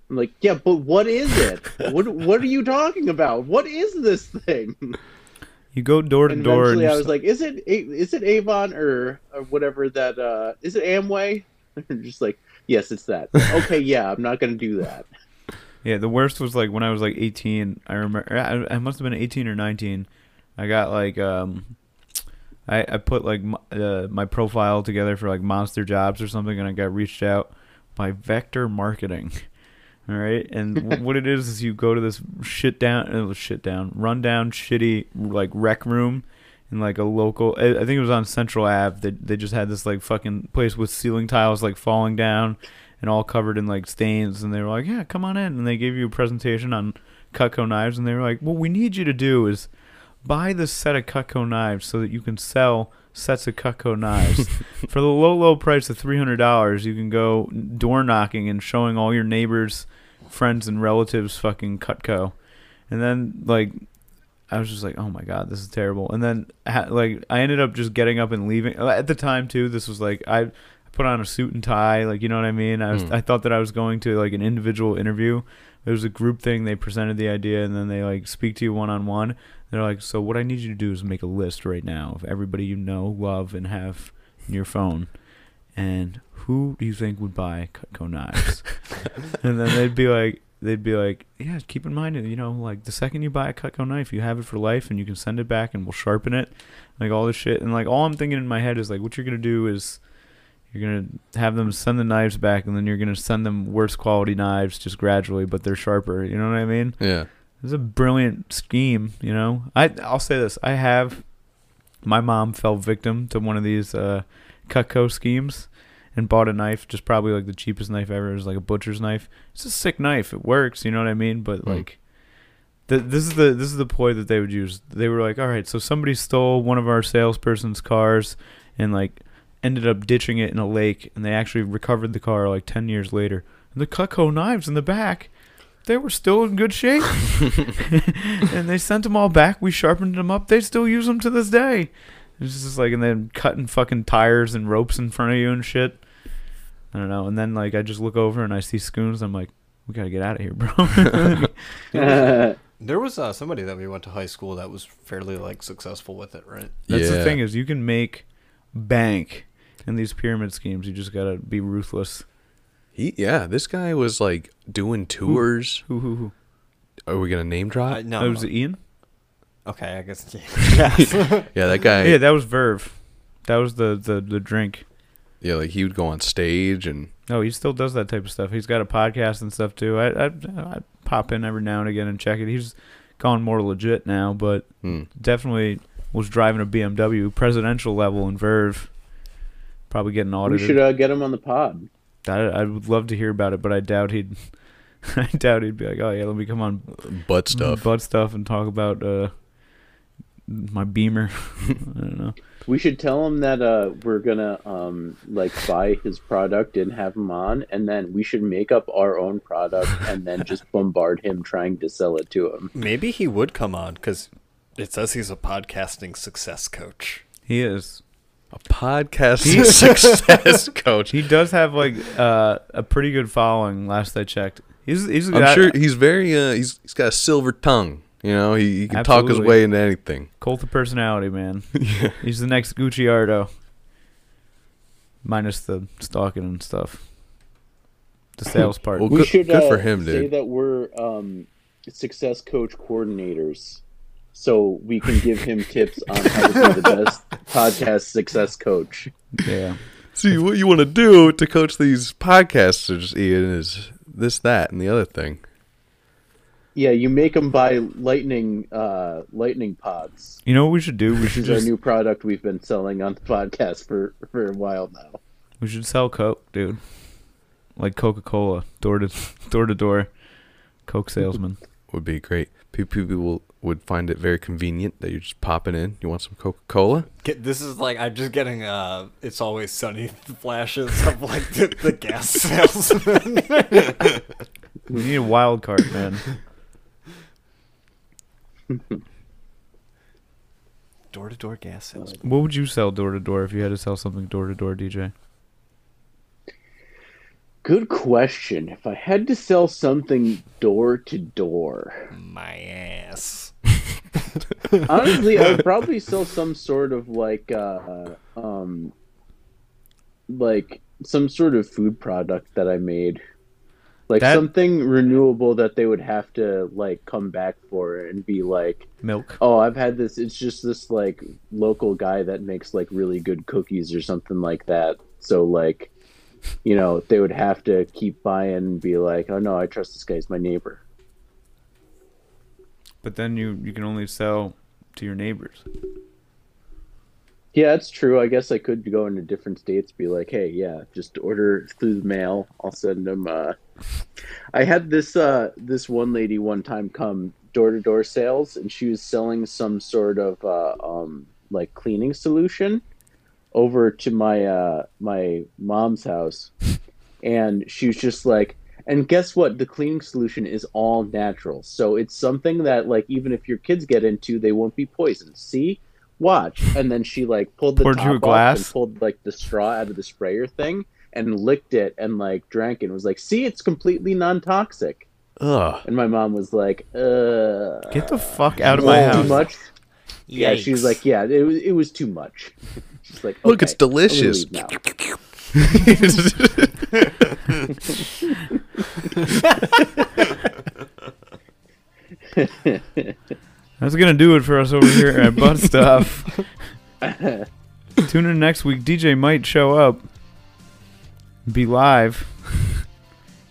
i'm like yeah but what is it what what are you talking about what is this thing You go door to and door, and eventually you i was like is it is it avon or, or whatever that uh is it amway They're just like yes it's that okay yeah i'm not gonna do that Yeah, the worst was like when I was like 18. I remember I, I must have been 18 or 19. I got like um, I I put like m- uh, my profile together for like Monster Jobs or something, and I got reached out by Vector Marketing. All right, and what it is is you go to this shit down, uh, shit down, rundown, shitty like rec room in like a local. I I think it was on Central Ave. They they just had this like fucking place with ceiling tiles like falling down and all covered in like stains. And they were like, "Yeah, come on in." And they gave you a presentation on Cutco knives. And they were like, "What we need you to do is buy this set of Cutco knives so that you can sell." Sets of Cutco knives for the low, low price of three hundred dollars. You can go door knocking and showing all your neighbors, friends, and relatives fucking Cutco, and then like I was just like, oh my god, this is terrible. And then ha- like I ended up just getting up and leaving. At the time too, this was like I put on a suit and tie, like you know what I mean. I was Hmm. I thought that I was going to like an individual interview. It was a group thing. They presented the idea and then they like speak to you one on one. They're like, so what I need you to do is make a list right now of everybody you know, love, and have in your phone, and who do you think would buy Cutco knives? and then they'd be like, they'd be like, yeah, keep in mind, you know, like the second you buy a Cutco knife, you have it for life, and you can send it back, and we'll sharpen it, like all this shit. And like all I'm thinking in my head is like, what you're gonna do is. You're gonna have them send the knives back, and then you're gonna send them worse quality knives just gradually, but they're sharper. You know what I mean? Yeah. It's a brilliant scheme, you know. I I'll say this: I have my mom fell victim to one of these uh, Cutco schemes and bought a knife, just probably like the cheapest knife ever. It was like a butcher's knife. It's a sick knife. It works, you know what I mean? But Hmm. like, the, this is the this is the ploy that they would use. They were like, all right, so somebody stole one of our salesperson's cars and like ended up ditching it in a lake, and they actually recovered the car like ten years later. And the Cutco knives in the back they were still in good shape. and they sent them all back. We sharpened them up. They still use them to this day. It's just like, and then cutting fucking tires and ropes in front of you and shit. I don't know. And then like I just look over and I see scoons. I'm like, we gotta get out of here, bro. There was uh, somebody that we went to high school that was fairly like successful with it, right? That's the thing is you can make bank in these pyramid schemes. You just gotta be ruthless. He, yeah, this guy was like doing tours. Who who who? Are we gonna name drop? Uh, no, Oh, was it Ian? okay, I guess. Yeah. yeah. yeah, that guy. yeah, that was Verve. That was the the the drink. yeah, like he would go on stage and No, he still does that type of stuff. He's got a podcast and stuff too. I I, I pop in every now and again and check it. He's gone more legit now, but hmm. definitely was driving a BMW, presidential level in Verve. Probably getting audited. we should uh, get him on the pod. I, I would love to hear about it, but I doubt he'd. I doubt he'd be like, "Oh yeah, let me come on butt stuff. butt stuff and talk about uh my Beamer." I don't know. We should tell him that uh, we're gonna um, like buy his product and have him on, and then we should make up our own product and then just bombard him trying to sell it to him. Maybe he would come on because it says he's a podcasting success coach. He is. A podcast success coach. He does have like uh, a pretty good following. Last I checked, he's he's. I'm sure he's very. Uh, he's he's got a silver tongue. You know, he, he can talk his way into anything. Cult of personality, man. yeah. He's the next Gucciardo, Minus the stalking and stuff. The sales part. Well, we good- should good uh, for him, say dude. that we're um, success coach coordinators, so we can give him tips on how to be the best podcast success coach. yeah. See, what you want to do to coach these podcasters, Ian, is this, that, and the other thing. Yeah, you make them buy lightning uh, lightning pods. You know what we should do? We This should is our new product we've been selling on the podcast for for a while now. we should sell Coke, dude. Like Coca Cola, door to door to door, Coke salesman. Would be great. People, people will, would find it very convenient that you're just popping in. You want some Coca Cola? This is like I'm just getting uh, it's always sunny flashes of like the, the gas salesman. we need a wild card, man. Door to door gas salesman. What would you sell door to door if you had to sell something door to door, DJ? Good question. If I had to sell something door to door, My ass. honestly, I would probably sell some sort of like, uh, um, like some sort of food product that I made, like That- something renewable that they would have to like come back for and be like, Milk. oh, I've had this. It's just this like local guy that makes like really good cookies or something like that. So like, you know, they would have to keep buying and be like, oh no, I trust this guy. He's my neighbor. But then you you can only sell to your neighbors. Yeah, it's true. I guess I could go into different states, be like, "Hey, yeah, just order through the mail. I'll send them." Uh... I had this uh, this one lady one time come door to door sales, and she was selling some sort of uh, um, like cleaning solution over to my uh, my mom's house, and she was just like, and guess what? The cleaning solution is all natural, so it's something that like even if your kids get into, they won't be poisoned. See, watch. And then she like pulled the Poured top you a off glass? and pulled like the straw out of the sprayer thing and licked it and like drank it. and Was like, see, it's completely non toxic. Ugh. And my mom was like, uh, Get the fuck out of my too house. much. Yeah, she was like, yeah, it was it was too much. She's like, Look, it's delicious. I'm gonna leave now." That's gonna do it for us over here at Butt Stuff. Tune in next week. DJ might show up, be live.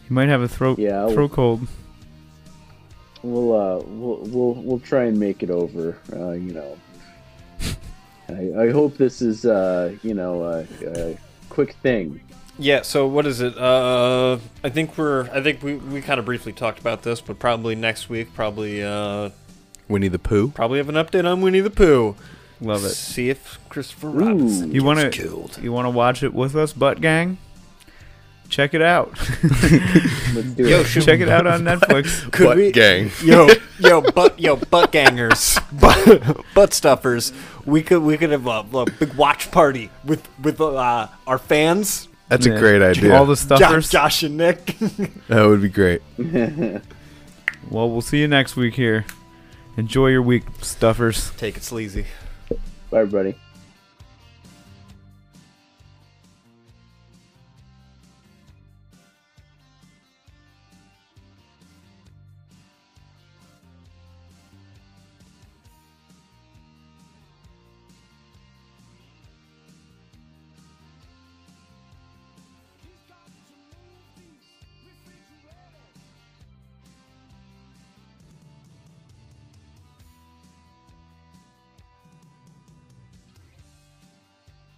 he might have a throat Yeah, I'll- throat cold. We'll uh, we'll we'll we'll try and make it over. Uh, you know, I, I hope this is uh, you know, a, a quick thing. Yeah, so what is it? Uh I think we're I think we, we kind of briefly talked about this, but probably next week probably uh Winnie the Pooh. probably have an update on Winnie the Pooh. Love it. See if Christopher Ooh. Robinson You gets wanna killed. you wanna watch it with us, Butt Gang? Check it out. Let's do Yo, it. should Check it out on Netflix. Could Butt we gang. Yo, yo, butt, yo, butt gangers, butt, butt stuffers. We could, we could have a, a big watch party with with uh, our fans, That's Yeah. a great idea. All the Josh, stuffers. Josh and Nick. that would be great. Well, we'll see you next week here. Enjoy your week, stuffers. Take it sleazy. Bye, everybody.